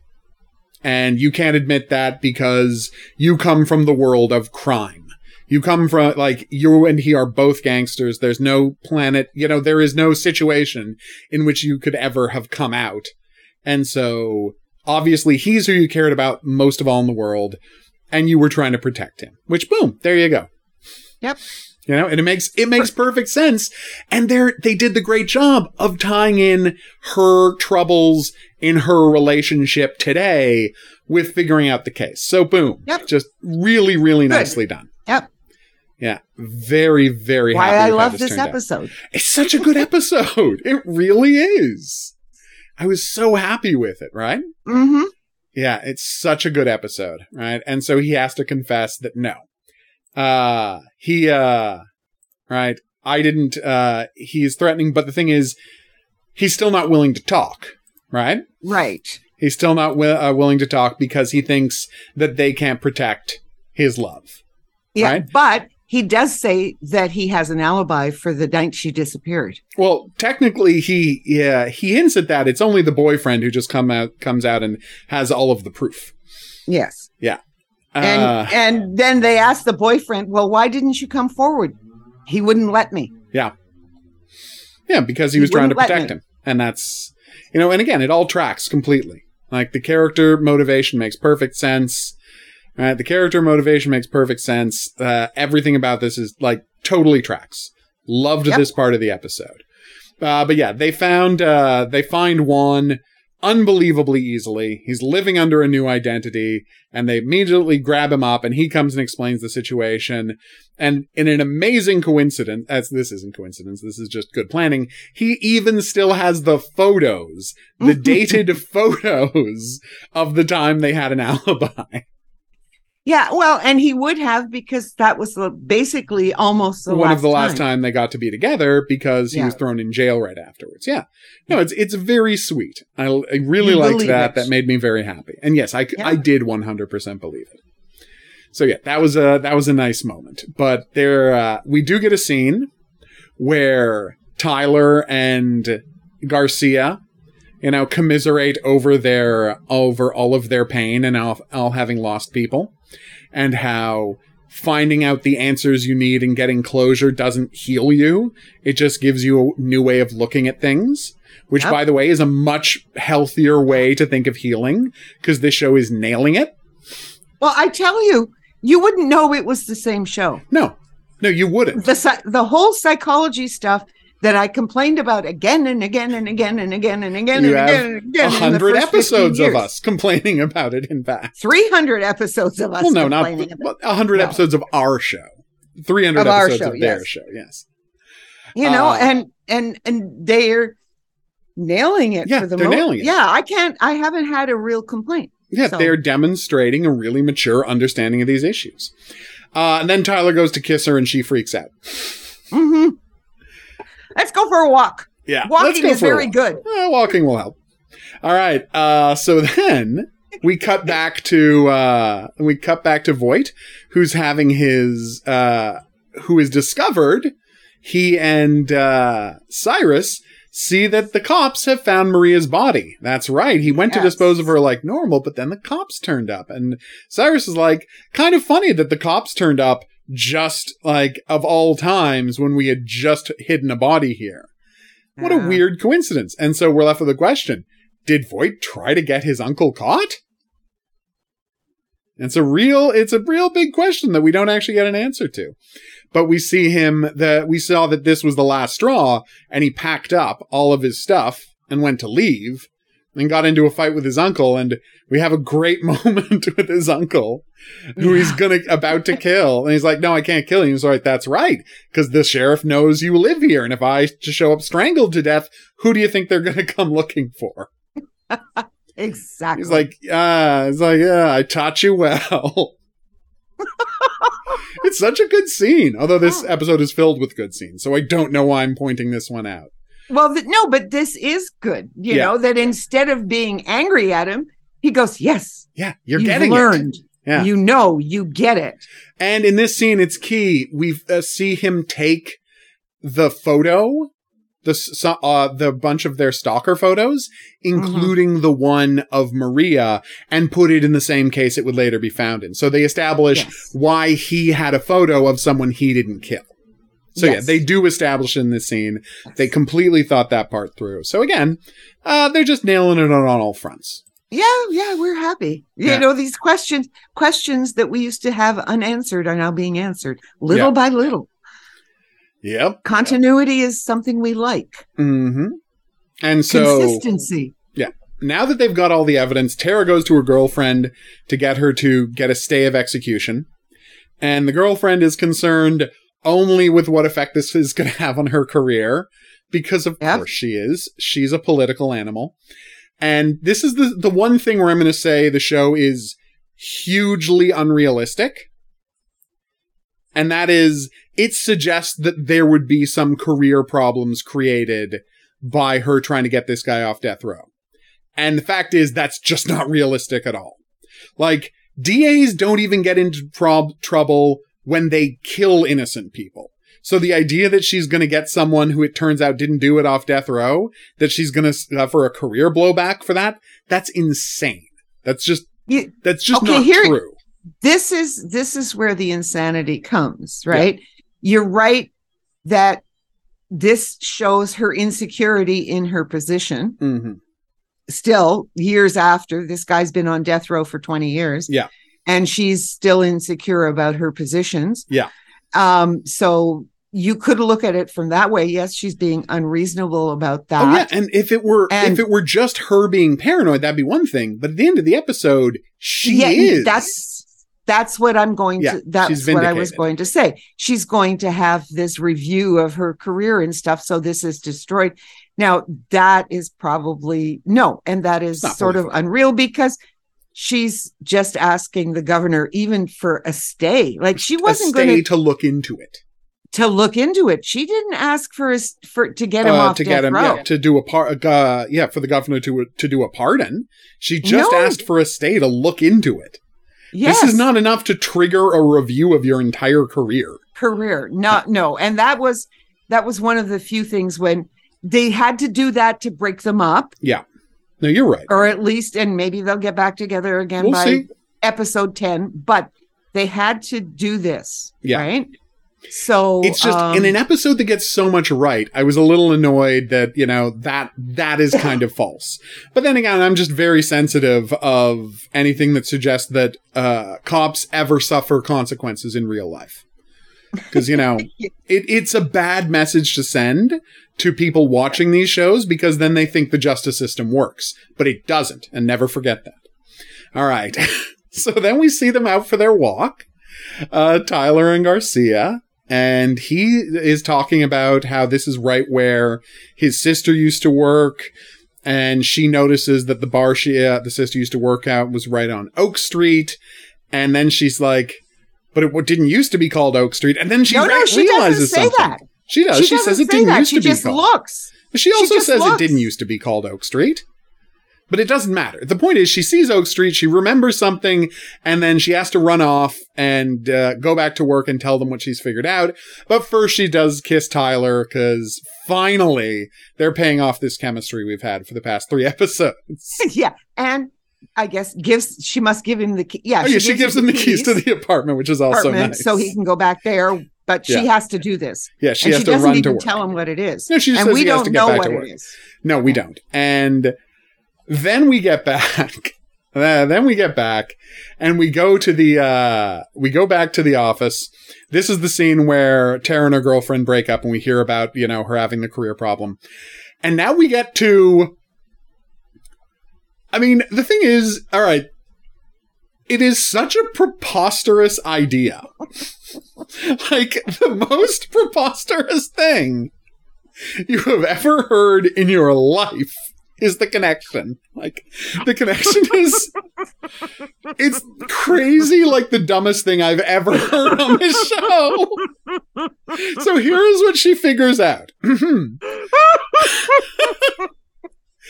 and you can't admit that because you come from the world of crime. You come from like you and he are both gangsters. There's no planet, you know, there is no situation in which you could ever have come out. And so obviously he's who you cared about most of all in the world and you were trying to protect him. Which boom, there you go. Yep. You know, and it makes it makes perfect sense. And they they did the great job of tying in her troubles in her relationship today with figuring out the case. So boom. Yep. Just really, really Good. nicely done. Yep. Yeah. Very, very happy. Why happy I love this out. episode. It's such a good episode. it really is. I was so happy with it, right? Mm-hmm. Yeah, it's such a good episode, right? And so he has to confess that no. Uh he uh right, I didn't uh he's threatening, but the thing is he's still not willing to talk, right? Right. He's still not wi- uh, willing to talk because he thinks that they can't protect his love. Yeah. Right. But he does say that he has an alibi for the night she disappeared. Well, technically, he yeah he hints at that. It's only the boyfriend who just come out comes out and has all of the proof. Yes. Yeah. And uh, and then they ask the boyfriend, "Well, why didn't you come forward?" He wouldn't let me. Yeah. Yeah, because he was he trying to protect him, and that's you know, and again, it all tracks completely. Like the character motivation makes perfect sense Right, the character motivation makes perfect sense. Uh, everything about this is like totally tracks. Loved yep. this part of the episode. Uh, but yeah, they found uh, they find Juan unbelievably easily. He's living under a new identity, and they immediately grab him up, and he comes and explains the situation. And in an amazing coincidence, as this isn't coincidence, this is just good planning. He even still has the photos, the dated photos of the time they had an alibi. Yeah, well, and he would have because that was basically almost one of the last time. they got to be together because he yeah. was thrown in jail right afterwards. Yeah, no, it's it's very sweet. I, I really you liked that. It. That made me very happy. And yes, I yeah. I did one hundred percent believe it. So yeah, that was a that was a nice moment. But there, uh, we do get a scene where Tyler and Garcia you know, commiserate over their over all of their pain and all, all having lost people and how finding out the answers you need and getting closure doesn't heal you. It just gives you a new way of looking at things, which yep. by the way is a much healthier way to think of healing because this show is nailing it. Well, I tell you, you wouldn't know it was the same show. No. No, you wouldn't. The the whole psychology stuff that I complained about again and again and again and again and again you and again and again. hundred episodes of us complaining about it. In fact, three hundred episodes of us. Well, no, not hundred no. episodes of our show. Three hundred episodes show, of their yes. show. Yes. You know, uh, and and and they're nailing it yeah, for the they're most. nailing it. Yeah, I can't. I haven't had a real complaint. Yeah, so. they're demonstrating a really mature understanding of these issues. Uh, and then Tyler goes to kiss her, and she freaks out. Mm-hmm. Let's go for a walk. Yeah. Walking is very good. Eh, walking will help. All right. Uh, so then we cut back to uh, we cut back to Voit, who's having his uh, who is discovered. He and uh, Cyrus see that the cops have found Maria's body. That's right. He went yes. to dispose of her like normal, but then the cops turned up, and Cyrus is like, kind of funny that the cops turned up just like of all times when we had just hidden a body here. What a weird coincidence. And so we're left with a question. Did Voit try to get his uncle caught? It's a real, it's a real big question that we don't actually get an answer to. But we see him that we saw that this was the last straw and he packed up all of his stuff and went to leave and got into a fight with his uncle and we have a great moment with his uncle who yeah. he's gonna about to kill. And he's like no i can't kill you. He's like that's right because the sheriff knows you live here and if i just show up strangled to death who do you think they're gonna come looking for? Exactly. He's like ah uh, it's like yeah i taught you well. It's such a good scene although this episode is filled with good scenes so i don't know why i'm pointing this one out well, th- no, but this is good. You yeah. know that instead of being angry at him, he goes, "Yes, yeah, you're getting learned. It. Yeah. You know, you get it." And in this scene, it's key. We uh, see him take the photo, the uh, the bunch of their stalker photos, including mm-hmm. the one of Maria, and put it in the same case it would later be found in. So they establish yes. why he had a photo of someone he didn't kill. So yes. yeah, they do establish in this scene. They completely thought that part through. So again, uh, they're just nailing it on all fronts. Yeah, yeah, we're happy. You yeah. know, these questions questions that we used to have unanswered are now being answered little by little. Yep. Continuity is something we like. Mm-hmm. And so consistency. Yeah. Now that they've got all the evidence, Tara goes to her girlfriend to get her to get a stay of execution. And the girlfriend is concerned only with what effect this is going to have on her career, because of yep. course she is. She's a political animal. And this is the, the one thing where I'm going to say the show is hugely unrealistic. And that is, it suggests that there would be some career problems created by her trying to get this guy off death row. And the fact is, that's just not realistic at all. Like, DAs don't even get into prob- trouble when they kill innocent people. So the idea that she's going to get someone who it turns out didn't do it off death row, that she's going to suffer a career blowback for that, that's insane. That's just you, that's just okay, not here, true. This is this is where the insanity comes, right? Yeah. You're right that this shows her insecurity in her position. Mm-hmm. Still, years after this guy's been on death row for 20 years. Yeah. And she's still insecure about her positions. Yeah. Um, so you could look at it from that way. Yes, she's being unreasonable about that. Oh, yeah, and if it were and, if it were just her being paranoid, that'd be one thing. But at the end of the episode, she yeah, is. That's that's what I'm going yeah, to. That's what I was going to say. She's going to have this review of her career and stuff. So this is destroyed. Now that is probably no, and that is sort of unreal because she's just asking the governor even for a stay. Like she wasn't going to look into it to look into it. She didn't ask for his for to get him uh, off to get him row. yeah to do a part uh, yeah for the governor to to do a pardon. She just no. asked for a stay to look into it. Yes. This is not enough to trigger a review of your entire career. Career, not no, and that was that was one of the few things when they had to do that to break them up. Yeah, no, you're right. Or at least, and maybe they'll get back together again we'll by see. episode ten. But they had to do this. Yeah. Right so it's just um, in an episode that gets so much right. I was a little annoyed that you know that that is kind of false. But then again, I'm just very sensitive of anything that suggests that uh, cops ever suffer consequences in real life. Because you know, it, it's a bad message to send to people watching these shows because then they think the justice system works, but it doesn't. And never forget that. All right. so then we see them out for their walk. Uh, Tyler and Garcia and he is talking about how this is right where his sister used to work and she notices that the bar she uh, the sister used to work at was right on Oak Street and then she's like but it didn't used to be called Oak Street and then she, no, no, she realizes something that. she does she, she says it didn't that. used she to be called looks she also she says looks. it didn't used to be called Oak Street but it doesn't matter. The point is, she sees Oak Street, she remembers something, and then she has to run off and uh, go back to work and tell them what she's figured out. But first, she does kiss Tyler because finally they're paying off this chemistry we've had for the past three episodes. yeah, and I guess gives she must give him the key. Yeah, oh, yeah, she, she gives, him the keys, keys, to the apartment, which is also nice, so he can go back there. But she yeah. has to do this. Yeah, she and has she to run to work. Tell him what it is. No, she just and we don't know what it is. No, we don't. And then we get back. Uh, then we get back and we go to the, uh, we go back to the office. This is the scene where Tara and her girlfriend break up and we hear about, you know, her having the career problem. And now we get to, I mean, the thing is, all right, it is such a preposterous idea. like the most preposterous thing you have ever heard in your life is the connection. Like the connection is it's crazy like the dumbest thing I've ever heard on this show. So here is what she figures out.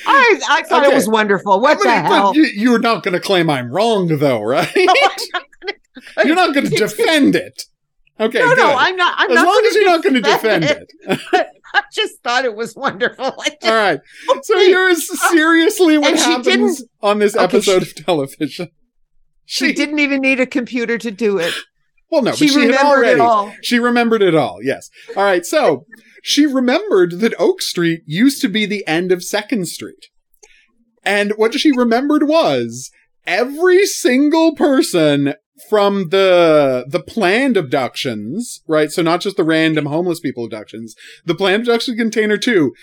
I, I thought okay. it was wonderful. What the hell? You, are not going to claim I'm wrong, though, right? No, not you're not going to defend it. Okay. No, good. no, I'm not. I'm as not long as you're not going to defend it. it. I just thought it was wonderful. Just, All right. So here's uh, seriously what happens on this episode she, of television. She, she, didn't even need a computer to do it. Well, no, she, but she remembered already, it all. She remembered it all. Yes. All right. So she remembered that Oak Street used to be the end of Second Street. And what she remembered was every single person from the the planned abductions, right? So not just the random homeless people abductions, the planned abduction container too.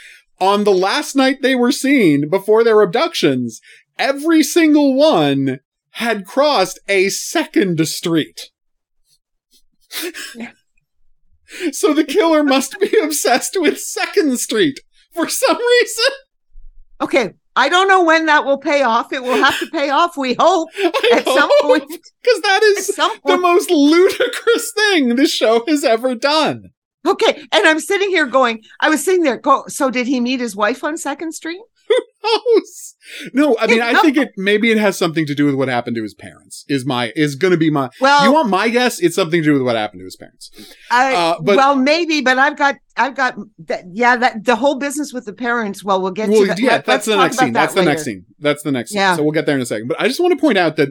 On the last night they were seen before their abductions, every single one had crossed a second street. So the killer must be obsessed with Second Street for some reason. Okay, I don't know when that will pay off. It will have to pay off, we hope, I at hope, some point. Because that is the most ludicrous thing this show has ever done. Okay. And I'm sitting here going, I was sitting there, go, so did he meet his wife on Second Street? Knows? No, I mean, I think it maybe it has something to do with what happened to his parents. Is my is going to be my well? You want my guess? It's something to do with what happened to his parents. I, uh, but, well, maybe, but I've got I've got that. Yeah, that the whole business with the parents. Well, we'll get well, to that. Yeah, Let, that's the next scene. That that's later. the next scene. That's the next. Yeah. Scene. So we'll get there in a second. But I just want to point out that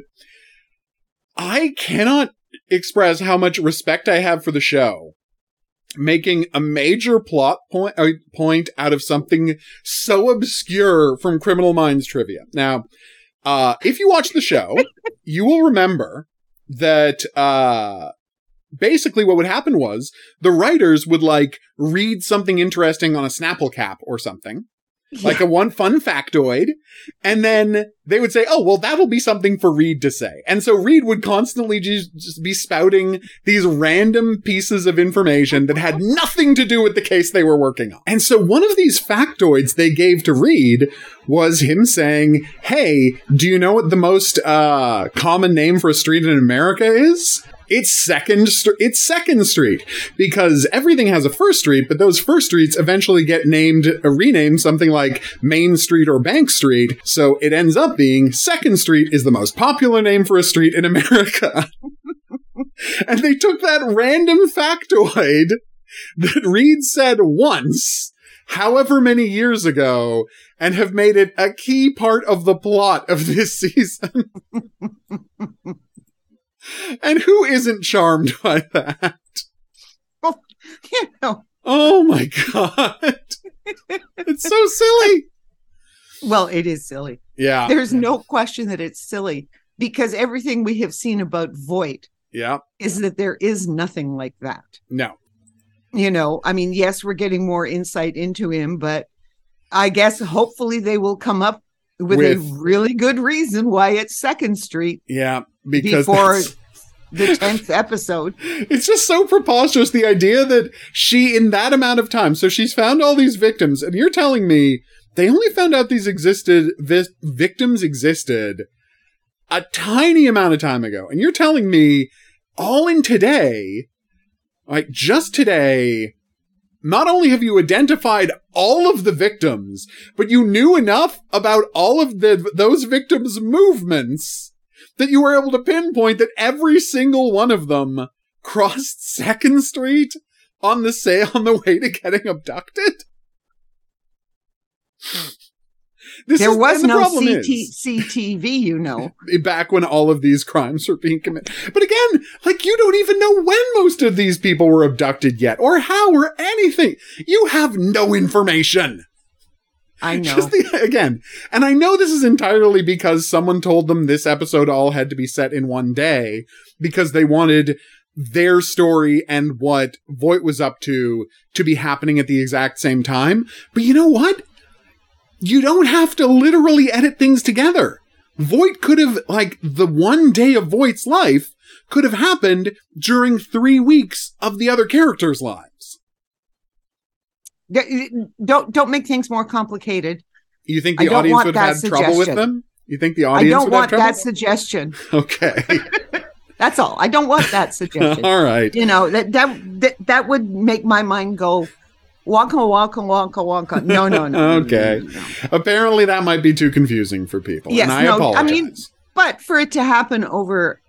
I cannot express how much respect I have for the show making a major plot point, uh, point out of something so obscure from Criminal Minds trivia. Now, uh, if you watch the show, you will remember that, uh, basically what would happen was the writers would like read something interesting on a Snapple cap or something yeah. like a one fun factoid. And then they would say, oh, well, that'll be something for Reid to say. And so Reid would constantly just, just be spouting these random pieces of information that had nothing to do with the case they were working on. And so one of these factoids they gave to Reid was him saying, hey, do you know what the most, uh, common name for a street in America is? It's second, it's second street because everything has a first street, but those first streets eventually get named, uh, renamed something like Main Street or Bank Street. So it ends up being second street is the most popular name for a street in America. and they took that random factoid that Reid said once however many years ago and have made it a key part of the plot of this season. And who isn't charmed by that? Well, oh, you know. Oh my god. it's so silly. Well, it is silly. Yeah. There's no question that it's silly because everything we have seen about Voit yeah. is that there is nothing like that. No. You know, I mean, yes, we're getting more insight into him, but I guess hopefully they will come up with, with, a really good reason why it's Second Street. Yeah, because before the tenth episode. It's just so preposterous. The idea that she, in that amount of time, so she's found all these victims, and you're telling me they only found out these existed, vi- victims existed a tiny amount of time ago, and you're telling me all in today, like just today, not only have you identified all of the victims, but you knew enough about all of the, those victims' movements that you were able to pinpoint that every single one of them crossed Second Street on the say on the way to getting abducted. This there is, was the no CT, CTV, you know. Back when all of these crimes were being committed. But again, like you don't even know when most of these people were abducted yet, or how, or anything. You have no information. I know. Just the, again, and I know this is entirely because someone told them this episode all had to be set in one day because they wanted their story and what Voit was up to to be happening at the exact same time. But you know what? You don't have to literally edit things together. Voit could have, like, the one day of Voit's life could have happened during three weeks of the other characters' lives. Don't don't make things more complicated. You think the audience would have suggestion. trouble with them? You think the audience? Would have trouble? I don't want that suggestion. Okay. That's all. I don't want that suggestion. all right. You know that, that that that would make my mind go wonka wonka wonka wonka. No, no, no. okay. No, no, no. Apparently, that might be too confusing for people. Yes, and I no, apologize. I mean, but for it to happen over,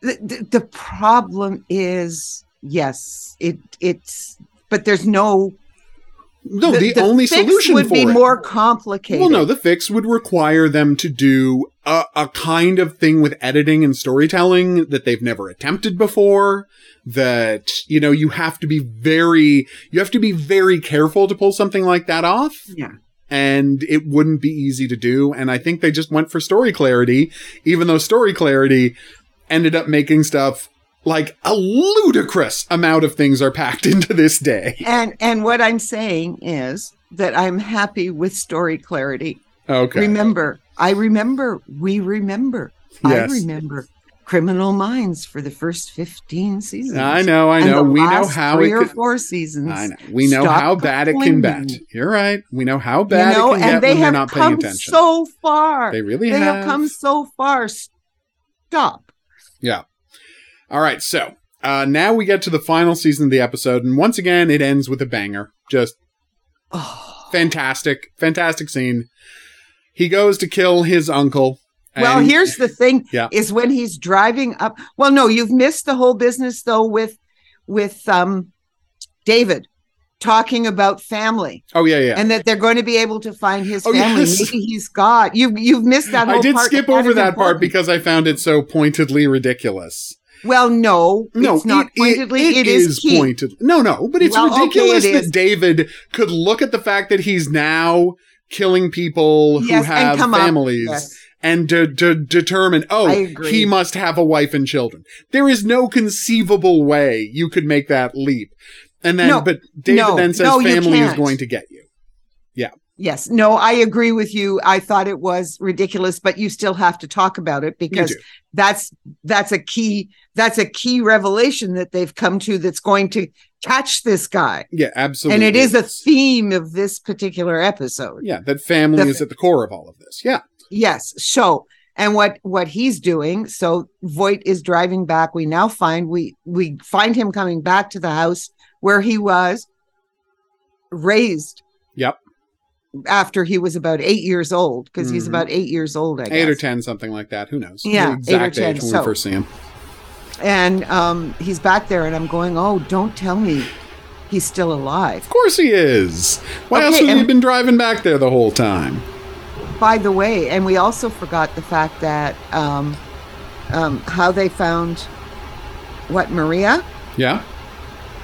the, the, the problem is yes, it it's but there's no no, the, the, the only solution would be it, more complicated. Well, no, the fix would require them to do a, a, kind of thing with editing and storytelling that they've never attempted before. That you know, you have to be very, you have to be very careful to pull something like that off. Yeah. And it wouldn't be easy to do. And I think they just went for story clarity, even though story clarity ended up making stuff like a ludicrous amount of things are packed into this day. And and what I'm saying is that I'm happy with story clarity. Okay. Remember, I remember, we remember. Yes. I remember Criminal Minds for the first 15 seasons. I know, I know. We know how three it or four seasons. I know. We know how bad it can bet. You're right. We know how bad you know, it can and get they when have they're not paying come attention. So far. They really they have. have come so far. Stop. Yeah. All right, so uh, now we get to the final season of the episode, and once again, it ends with a banger. Just oh. fantastic, fantastic scene. He goes to kill his uncle. Well, and- here's the thing: Yeah. is when he's driving up. Well, no, you've missed the whole business though with with um David talking about family oh yeah, yeah. and that they're going to be able to find his Oh, family. yes. Maybe he's got you. You've missed that. Whole I did skip over that part because I found it so pointedly ridiculous. Well, no, No, it's not it- pointedly. it, it is, key. pointed. No, no, but it's Well, okay, ridiculous it that is. David could look at the fact that he's now killing people who Yes, and have up- families Yes. and to, to determine, oh, he must have a wife and children. There is no conceivable way you could make that leap. And then, No, but David no, then says no, family is going to get you. Yeah. Yes, no, I agree with you. I thought it was ridiculous, but you still have to talk about it because that's that's a key that's a key revelation that they've come to that's going to catch this guy. Yeah, absolutely. and it is a theme of this particular episode. yeah, that family The- is at the core of all of this. Yeah. Yes. So, and what what he's doing, so Voit is driving back. We now find we we find him coming back to the house where he was raised Yep. after he was about eight years old, because he's Mhm. about eight years old, I Eight or ten, something like that. Who knows? Yeah, eight or exact 10, age when so- we first see him. And um, he's back there, and I'm going, oh, don't tell me he's still alive. Of course he is. Why Okay, else would he been driving back there the whole time? By the way, and we also forgot the fact that um, um, how they found what Maria? Yeah.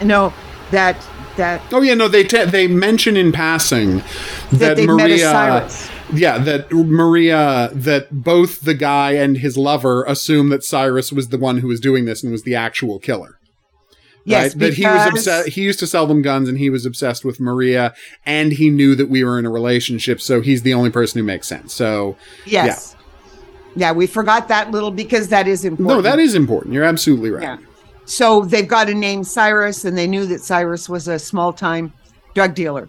No, that that Oh yeah, no. They te- they mention in passing that, that they Maria. Met as Cyrus. Yeah, that Maria, that both the guy and his lover assume that Cyrus was the one who was doing this and was the actual killer. Yes, right? that he was obsessed. He used to sell them guns, and he was obsessed with Maria, and he knew that we were in a relationship, so he's the only person who makes sense. So Yes. Yeah. we forgot that little because that is important. no, that is important. You're absolutely right. Yeah. So they've got a name Cyrus, and they knew that Cyrus was a small time drug dealer.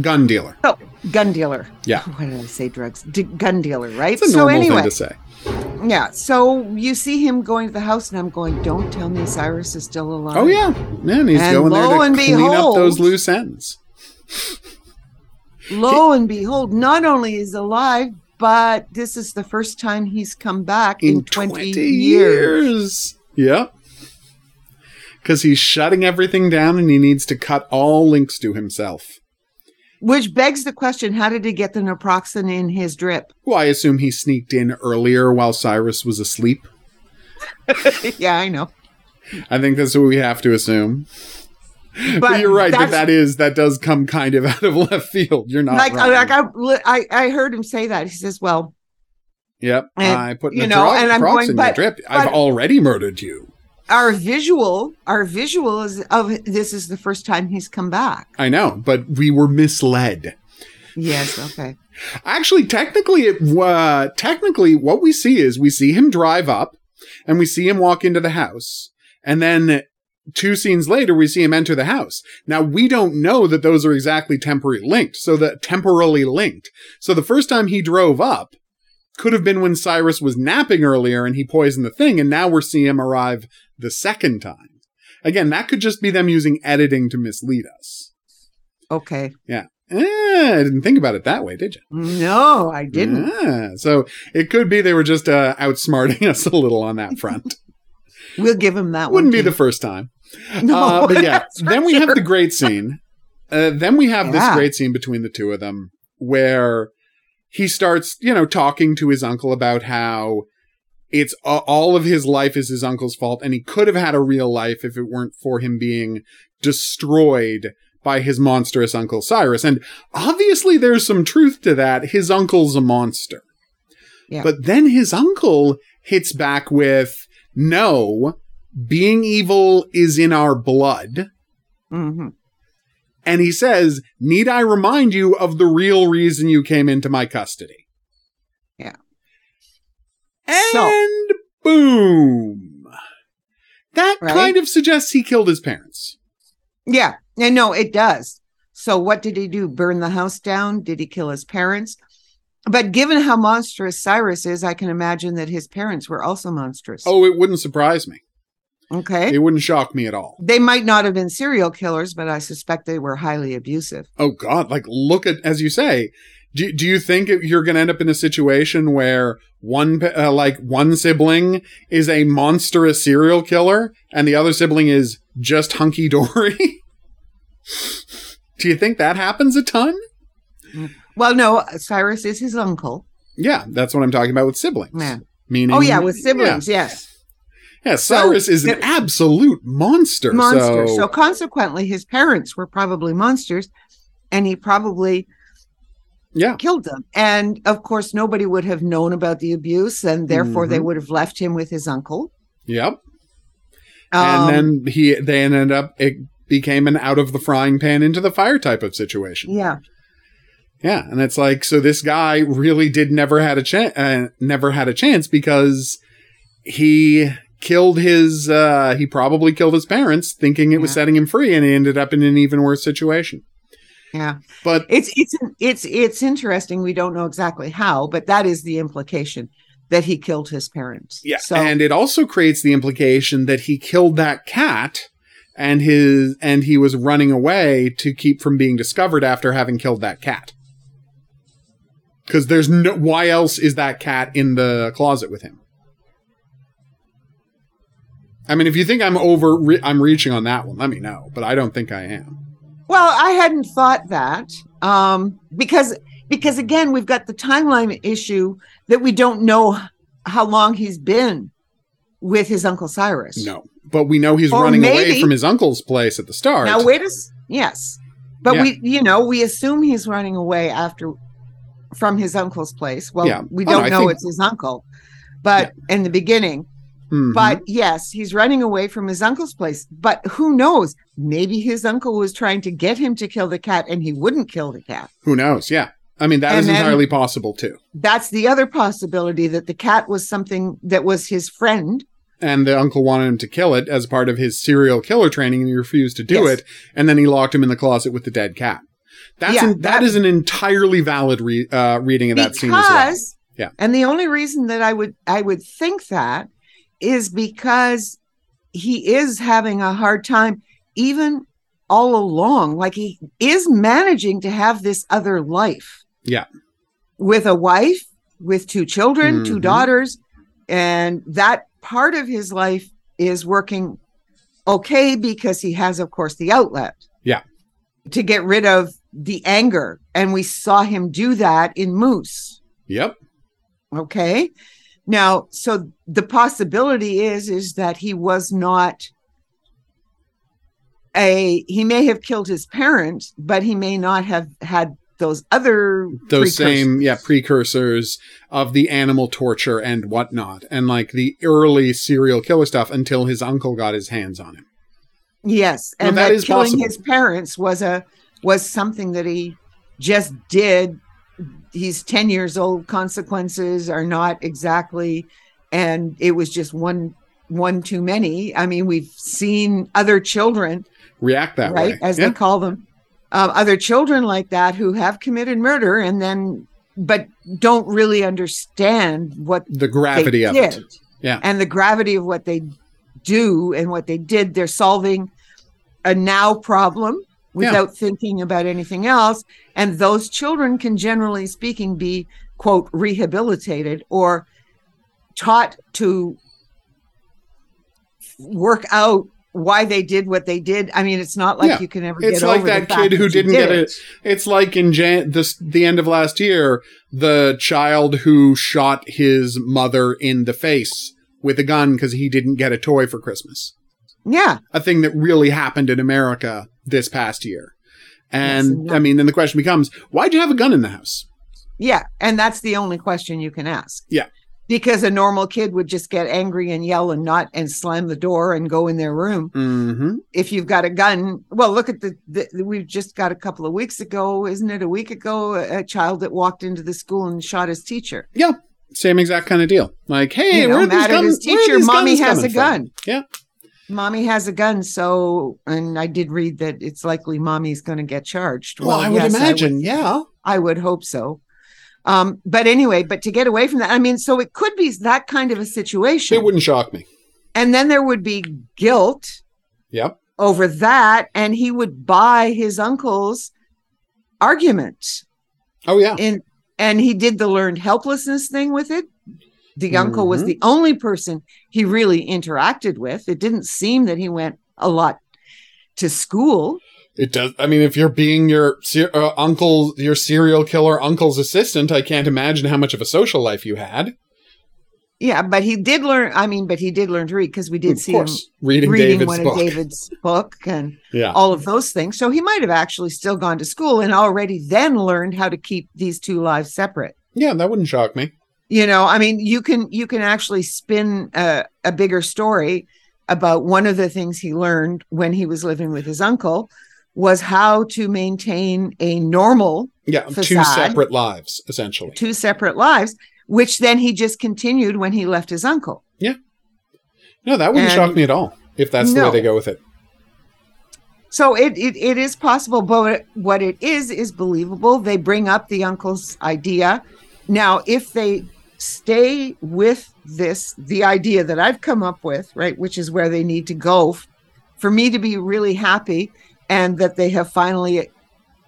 Gun dealer. Oh, gun dealer. Yeah. Why did I say drugs? D- gun dealer, right? It's a so anyway, thing to say. yeah. So you see him going to the house, and I'm going, "Don't tell me Cyrus is still alive." Oh yeah, man, he's And going there to and clean up those loose ends. Lo and behold, not only is alive, but this is the first time he's come back in, 20, years. years. Yep. Because he's shutting everything down and he needs to cut all links to himself. Which begs the question: How did he get the naproxen in his drip? Well, I assume he sneaked in earlier while Cyrus was asleep. yeah, I know. I think that's what we have to assume. But, But you're right that that's- that does come kind of out of left field. You're not like, wrong. like I, I, I heard him say that. He says, "Well, yep, and, I put you know, and I'm going, in your but- drip. I've already murdered you. Our visual, our visual is of this is the first time he's come back." I know, but we were misled. Yes. Okay. Actually, technically, it uh, technically what we see is we see him drive up, and we see him walk into the house, and then two scenes later we see him enter the house. Now we don't know that those are exactly temporally linked, so that temporally linked. So the first time he drove up could have been when Cyrus was napping earlier and he poisoned the thing, and now we're seeing him arrive the second time. Again, that could just be them using editing to mislead us. Okay. Eh, I didn't think about it that way, did you? No, I didn't. Ah, so it could be they were just uh, outsmarting us a little on that front. We'll give him that one. Wouldn't be the first time. No, uh, but yeah, then we have the great scene. Uh, then we have this great scene between the two of them where he starts, you know, talking to his uncle about how it's uh, all of his life is his uncle's fault and he could have had a real life if it weren't for him being destroyed by his monstrous uncle Cyrus. And obviously there's some truth to that. His uncle's a monster. Yeah. But then his uncle hits back with, no, being evil is in our blood. Mhm. And he says, Need I remind you of the real reason you came into my custody? And boom. That Right? kind of suggests he killed his parents. Yeah, I know it does. So what did he do? Burn the house down? Did he kill his parents? But given how monstrous Cyrus is, I can imagine that his parents were also monstrous. Oh, it wouldn't surprise me. Okay. It wouldn't shock me at all. They might not have been serial killers, but I suspect they were highly abusive. Oh God! Like, look at as you say. Do, do you think you're going to end up in a situation where one uh, like one sibling is a monstrous serial killer and the other sibling is just hunky dory? do you think that happens a ton? Well, no. Cyrus is his uncle. Yeah, that's what I'm talking about with siblings. Yeah. Meaning, oh yeah, with siblings, yeah. yes. Yeah, Cyrus so, is an absolute monster. Monster. So. so consequently, his parents were probably monsters, and he probably yeah killed them. And of course, nobody would have known about the abuse, and therefore mm-hmm. they would have left him with his uncle. Yep. Um, and then he they ended up it became an out of the frying pan into the fire type of situation. Yeah. Yeah, and it's like so this guy really did never had a chance uh, never had a chance because he killed his uh he probably killed his parents thinking it yeah. was setting him free and he ended up in an even worse situation. Yeah. But it's it's it's it's interesting we don't know exactly how but that is the implication that he killed his parents. Yeah. So, and it also creates the implication that he killed that cat and his and he was running away to keep from being discovered after having killed that cat because there's no why else is that cat in the closet with him i mean if you think i'm over re- i'm reaching on that one let me know but i don't think i am well i hadn't thought that um, because because again we've got the timeline issue that we don't know how long he's been with his uncle cyrus no but we know he's or running maybe, away from his uncle's place at the start now wait a yes but yeah. we you know we assume he's running away after from his uncle's place. Well, yeah. we don't oh, no, know think... it's his uncle, but yeah. in the beginning. Mm-hmm. But yes, he's running away from his uncle's place. But who knows? Maybe his uncle was trying to get him to kill the cat and he wouldn't kill the cat. Who knows? Yeah. I mean, that and is entirely possible too. That's the other possibility that the cat was something that was his friend. And the uncle wanted him to kill it as part of his serial killer training and he refused to do yes. it. And then he locked him in the closet with the dead cat. That's yeah, an, that, that is an entirely valid re- uh, reading of that scene as well. Yeah. And the only reason that I would I would think that is because he is having a hard time even all along like he is managing to have this other life. Yeah. With a wife, with two children, mm-hmm. two daughters, and that part of his life is working okay because he has of course the outlet. Yeah. To get rid of the anger. And we saw him do that in Moose. Yep. Okay. Now, so the possibility is is that he was not a he may have killed his parents, but he may not have had those other those same yeah precursors of the animal torture and whatnot and like the early serial killer stuff until his uncle got his hands on him yes and well, that, killing possible. his parents was a was something that he just did. He's 10 years old. Consequences are not exactly, and it was just one one too many. I mean, we've seen other children react that way. right, way, as yeah. they call them, uh, other children like that who have committed murder and then, but don't really understand what the gravity of did. it, yeah, and the gravity of what they do and what they did. They're solving a now problem without yeah. thinking about anything else. And those children can, generally speaking, be, quote, rehabilitated or taught to work out why they did what they did. I mean, it's not like yeah. you can ever. It's like that kid who didn't did get it. It's like in Jan- this the end of last year, the child who shot his mother in the face with a gun because he didn't get a toy for Christmas. Yeah, a thing that really happened in America this past year. And yes, I mean, then the question becomes, why'd you have a gun in the house? Yeah. And that's the only question you can ask. Yeah. Because a normal kid would just get angry and yell and not and slam the door and go in their room. Mm-hmm. If you've got a gun, well, look at the, the, we've just got a couple of weeks ago, isn't it? A week ago, a, child that walked into the school and shot his teacher. Yeah, same exact kind of deal. Like, hey, you know, where mad at his teacher, mommy has a gun. From? Yeah, mommy has a gun so and i did read that it's likely mommy's going to get charged well, well i would yes, imagine I would, yeah i would hope so um but anyway but to get away from that i mean so it could be that kind of a situation it wouldn't shock me And then there would be guilt. Yep. Over that, and he would buy his uncle's argument. Oh yeah. And and he did the learned helplessness thing with it. The mm-hmm. uncle was the only person he really interacted with. It didn't seem that he went a lot to school. It does. I mean, if you're being your uh, uncle, your serial killer uncle's assistant, I can't imagine how much of a social life you had. Yeah, but he did learn. I mean, but he did learn to read because we did of see course. him reading, reading David's one book. of David's book and yeah. all of those things. So he might have actually still gone to school and already then learned how to keep these two lives separate. Yeah, that wouldn't shock me. You know, I mean, you can you can actually spin a, a bigger story about one of the things he learned when he was living with his uncle was how to maintain a normal yeah facade, two separate lives essentially two separate lives which then he just continued when he left his uncle. Yeah. No, that wouldn't and shock me at all if that's the way they go with it. So it, it it is possible, but what it is is believable. They bring up the uncle's idea. Now, if they stay with this, the idea that I've come up with, right, which is where they need to go for me to be really happy and that they have finally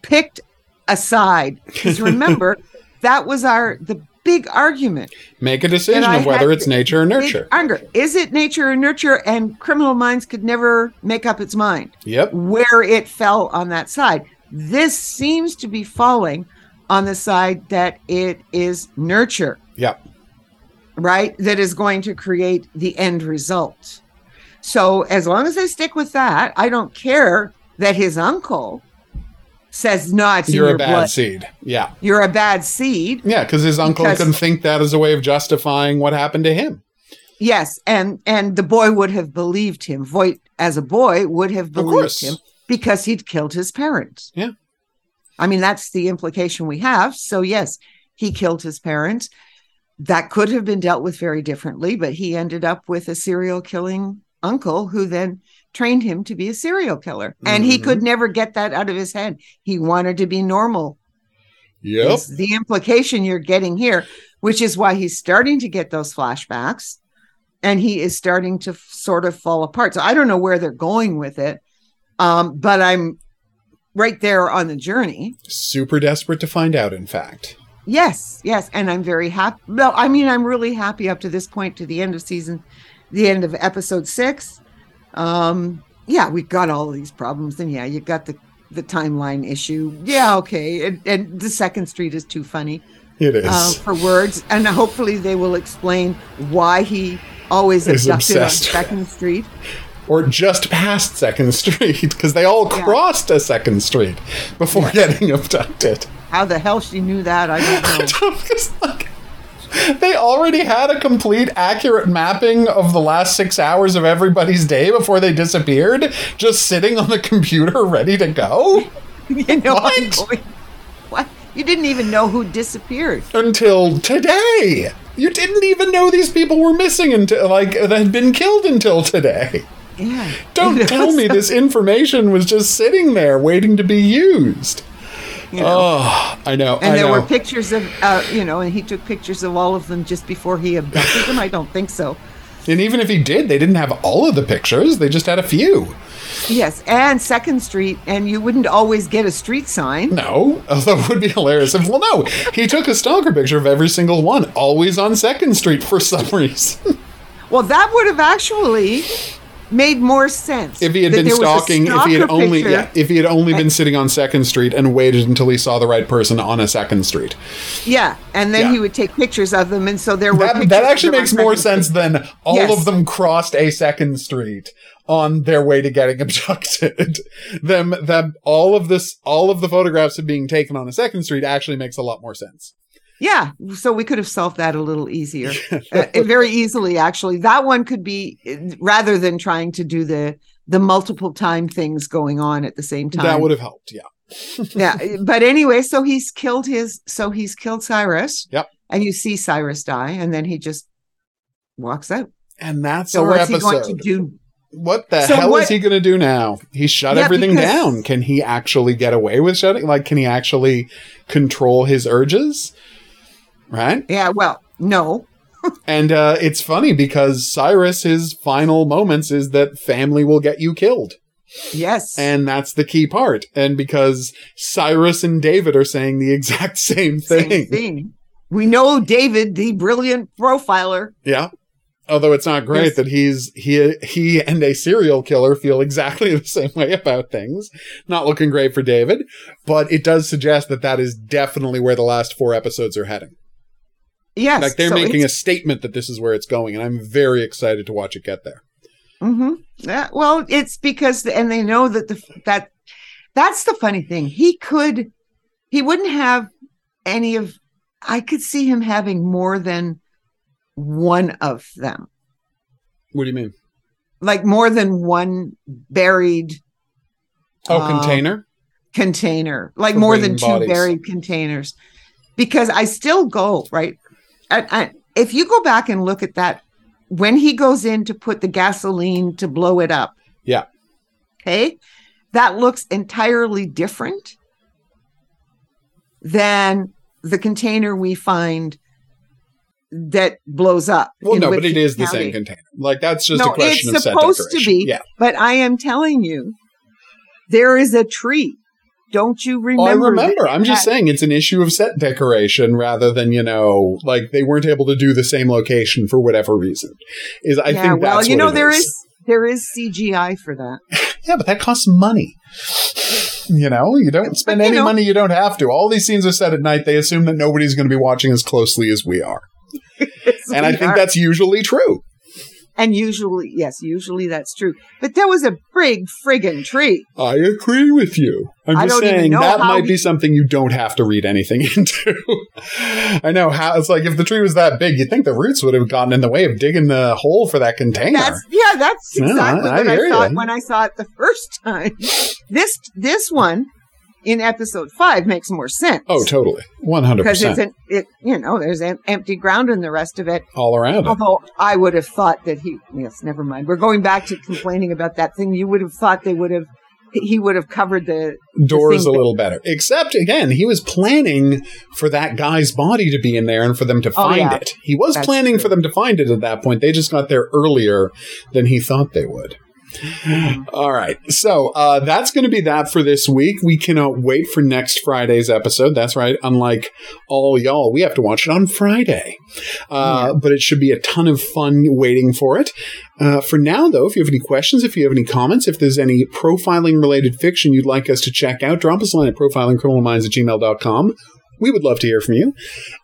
picked a side. Because remember, that was our the big argument. Make a decision of whether it's nature or nurture. Anger. Is it nature or nurture? And criminal minds could never make up its mind. Yep. Where it fell on that side. This seems to be falling on the side that it is nurture. Yep. Right? That is going to create the end result. So as long as they stick with that, I don't care that his uncle says no, it's you're a bad blood. seed. Yeah, you're a bad seed. Yeah, because his uncle because, can think that as a way of justifying what happened to him. Yes, and and the boy would have believed him. Voit, as a boy, would have believed him because he'd killed his parents. Yeah, I mean that's the implication we have. So yes, he killed his parents. That could have been dealt with very differently, but he ended up with a serial killing uncle who then trained him to be a serial killer. And mm-hmm. he could mm-hmm. never get that out of his head. He wanted to be normal. Yep. the implication you're getting here, which is why he's starting to get those flashbacks and he is starting to f- sort of fall apart. So I don't know where they're going with it. Um, but I'm right there on the journey. Super desperate to find out, in fact. Yes, yes. And I'm very happy. Well, I mean, I'm really happy up to this point to the end of season, the end of episode six. Um, yeah, we got all these problems, and yeah, you got the the timeline issue. Yeah, okay, and, and the Second Street is too funny. It is uh, for words, and hopefully they will explain why he always is abducted obsessed. on Second Street. Or just past Second Street, because they all yeah. crossed a Second Street before yeah. getting abducted. How the hell she knew that, I don't know. like, they already had a complete accurate mapping of the last six hours of everybody's day before they disappeared, just sitting on the computer ready to go. You know what? What? You didn't even know who disappeared until today. You didn't even know these people were missing until like that had been killed until today. Yeah. Don't tell me this information was just sitting there waiting to be used. You know? Oh, I know. And I there know. were pictures of, uh, you know, and he took pictures of all of them just before he abducted them. I don't think so. And even if he did, they didn't have all of the pictures. They just had a few. Yes, and Second Street, and you wouldn't always get a street sign. No, although it would be hilarious if, well, no, he took a stalker picture of every single one, always on Second Street for some reason. well, that would have actually made more sense if he had been stalking. If he had only, yeah, if he had only been sitting on Second Street and waited until he saw the right person on a Second Street. Yeah, and then yeah. he would take pictures of them, and so there were. That, that actually makes more sense Street. than all yes. of them crossed a Second Street on their way to getting abducted. them, them, all of this, all of the photographs of being taken on a Second Street actually makes a lot more sense. Yeah, so we could have solved that a little easier, uh, very easily. Actually, that one could be rather than trying to do the the multiple time things going on at the same time. That would have helped. Yeah. yeah, but anyway, so he's killed his. So he's killed Cyrus. Yep. And you see Cyrus die, and then he just walks out. And that's so. what's episode. he going to do? What the so hell what, is he going to do now? He shut yeah, everything because, down. Can he actually get away with shutting? Like, can he actually control his urges? Right? Yeah, well, no. and uh, it's funny because Cyrus, his final moments is that family will get you killed. Yes. And that's the key part. And because Cyrus and David are saying the exact same thing. Same thing. We know David, the brilliant profiler. Yeah. Although it's not great yes. that he's he he and a serial killer feel exactly the same way about things. Not looking great for David, but it does suggest that that is definitely where the last four episodes are heading. Yes, like they're so making a statement that this is where it's going, and I'm very excited to watch it get there. Mm-hmm. Yeah, well, it's because and they know that the that that's the funny thing. He could he wouldn't have any of. I could see him having more than one of them. What do you mean? Like more than one buried. Oh, uh, container. Container, like more than two bodies. buried containers, because I still go right. I, I, if you go back and look at that, when he goes in to put the gasoline to blow it up, yeah, okay, that looks entirely different than the container we find that blows up. Well, no, but it is the same container. Like that's just no, a question it's supposed to be. Yeah. But I am telling you, there is a tree. Don't you remember? Oh, I remember. I'm just saying it's an issue of set decoration rather than you know, like they weren't able to do the same location for whatever reason. Is I think that's yeah, think well, you know, there is. is there is CGI for that. yeah, but that costs money. You know, you don't spend any know, money you don't have to. All these scenes are set at night. They assume that nobody's going to be watching as closely as we are. and I think that's usually true. And usually, yes, usually that's true. But there was a big friggin' tree. I agree with you. I'm just saying that might he... be something you don't have to read anything into. I know how it's like if the tree was that big, you'd think the roots would have gotten in the way of digging the hole for that container. That's, yeah, that's exactly I, what I, I thought you. when I saw it the first time. This this one in episode five makes more sense. Oh, totally, one hundred percent. Because it's an, it, you know, there's em- empty ground in the rest of it all around. Although it. I would have thought that he, yes, never mind. We're going back to complaining about that thing. You would have thought they would have. He would have covered the doors the a little better. Except again, he was planning for that guy's body to be in there and for them to oh, find oh, yeah. it. He was That's planning true. for them to find it at that point. They just got there earlier than he thought they would. All right. So uh, that's going to be that for this week. We cannot wait for next Friday's episode. That's right. Unlike all y'all, we have to watch it on Friday. Uh, yeah. But it should be a ton of fun waiting for it. Uh, for now, though, if you have any questions, if you have any comments, if there's any profiling related fiction you'd like us to check out, drop us a line at profilingcriminalminds at gmail.com we would love to hear from you.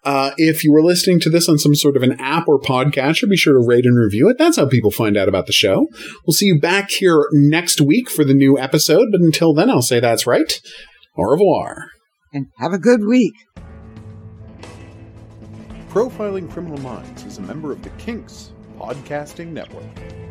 Uh, if you were listening to this on some sort of an app or podcatcher, be sure to rate and review it. That's how people find out about the show. We'll see you back here next week for the new episode. But until then, I'll say that's right. Au revoir. And have a good week. Profiling Criminal Minds is a member of the Kinks Podcasting Network.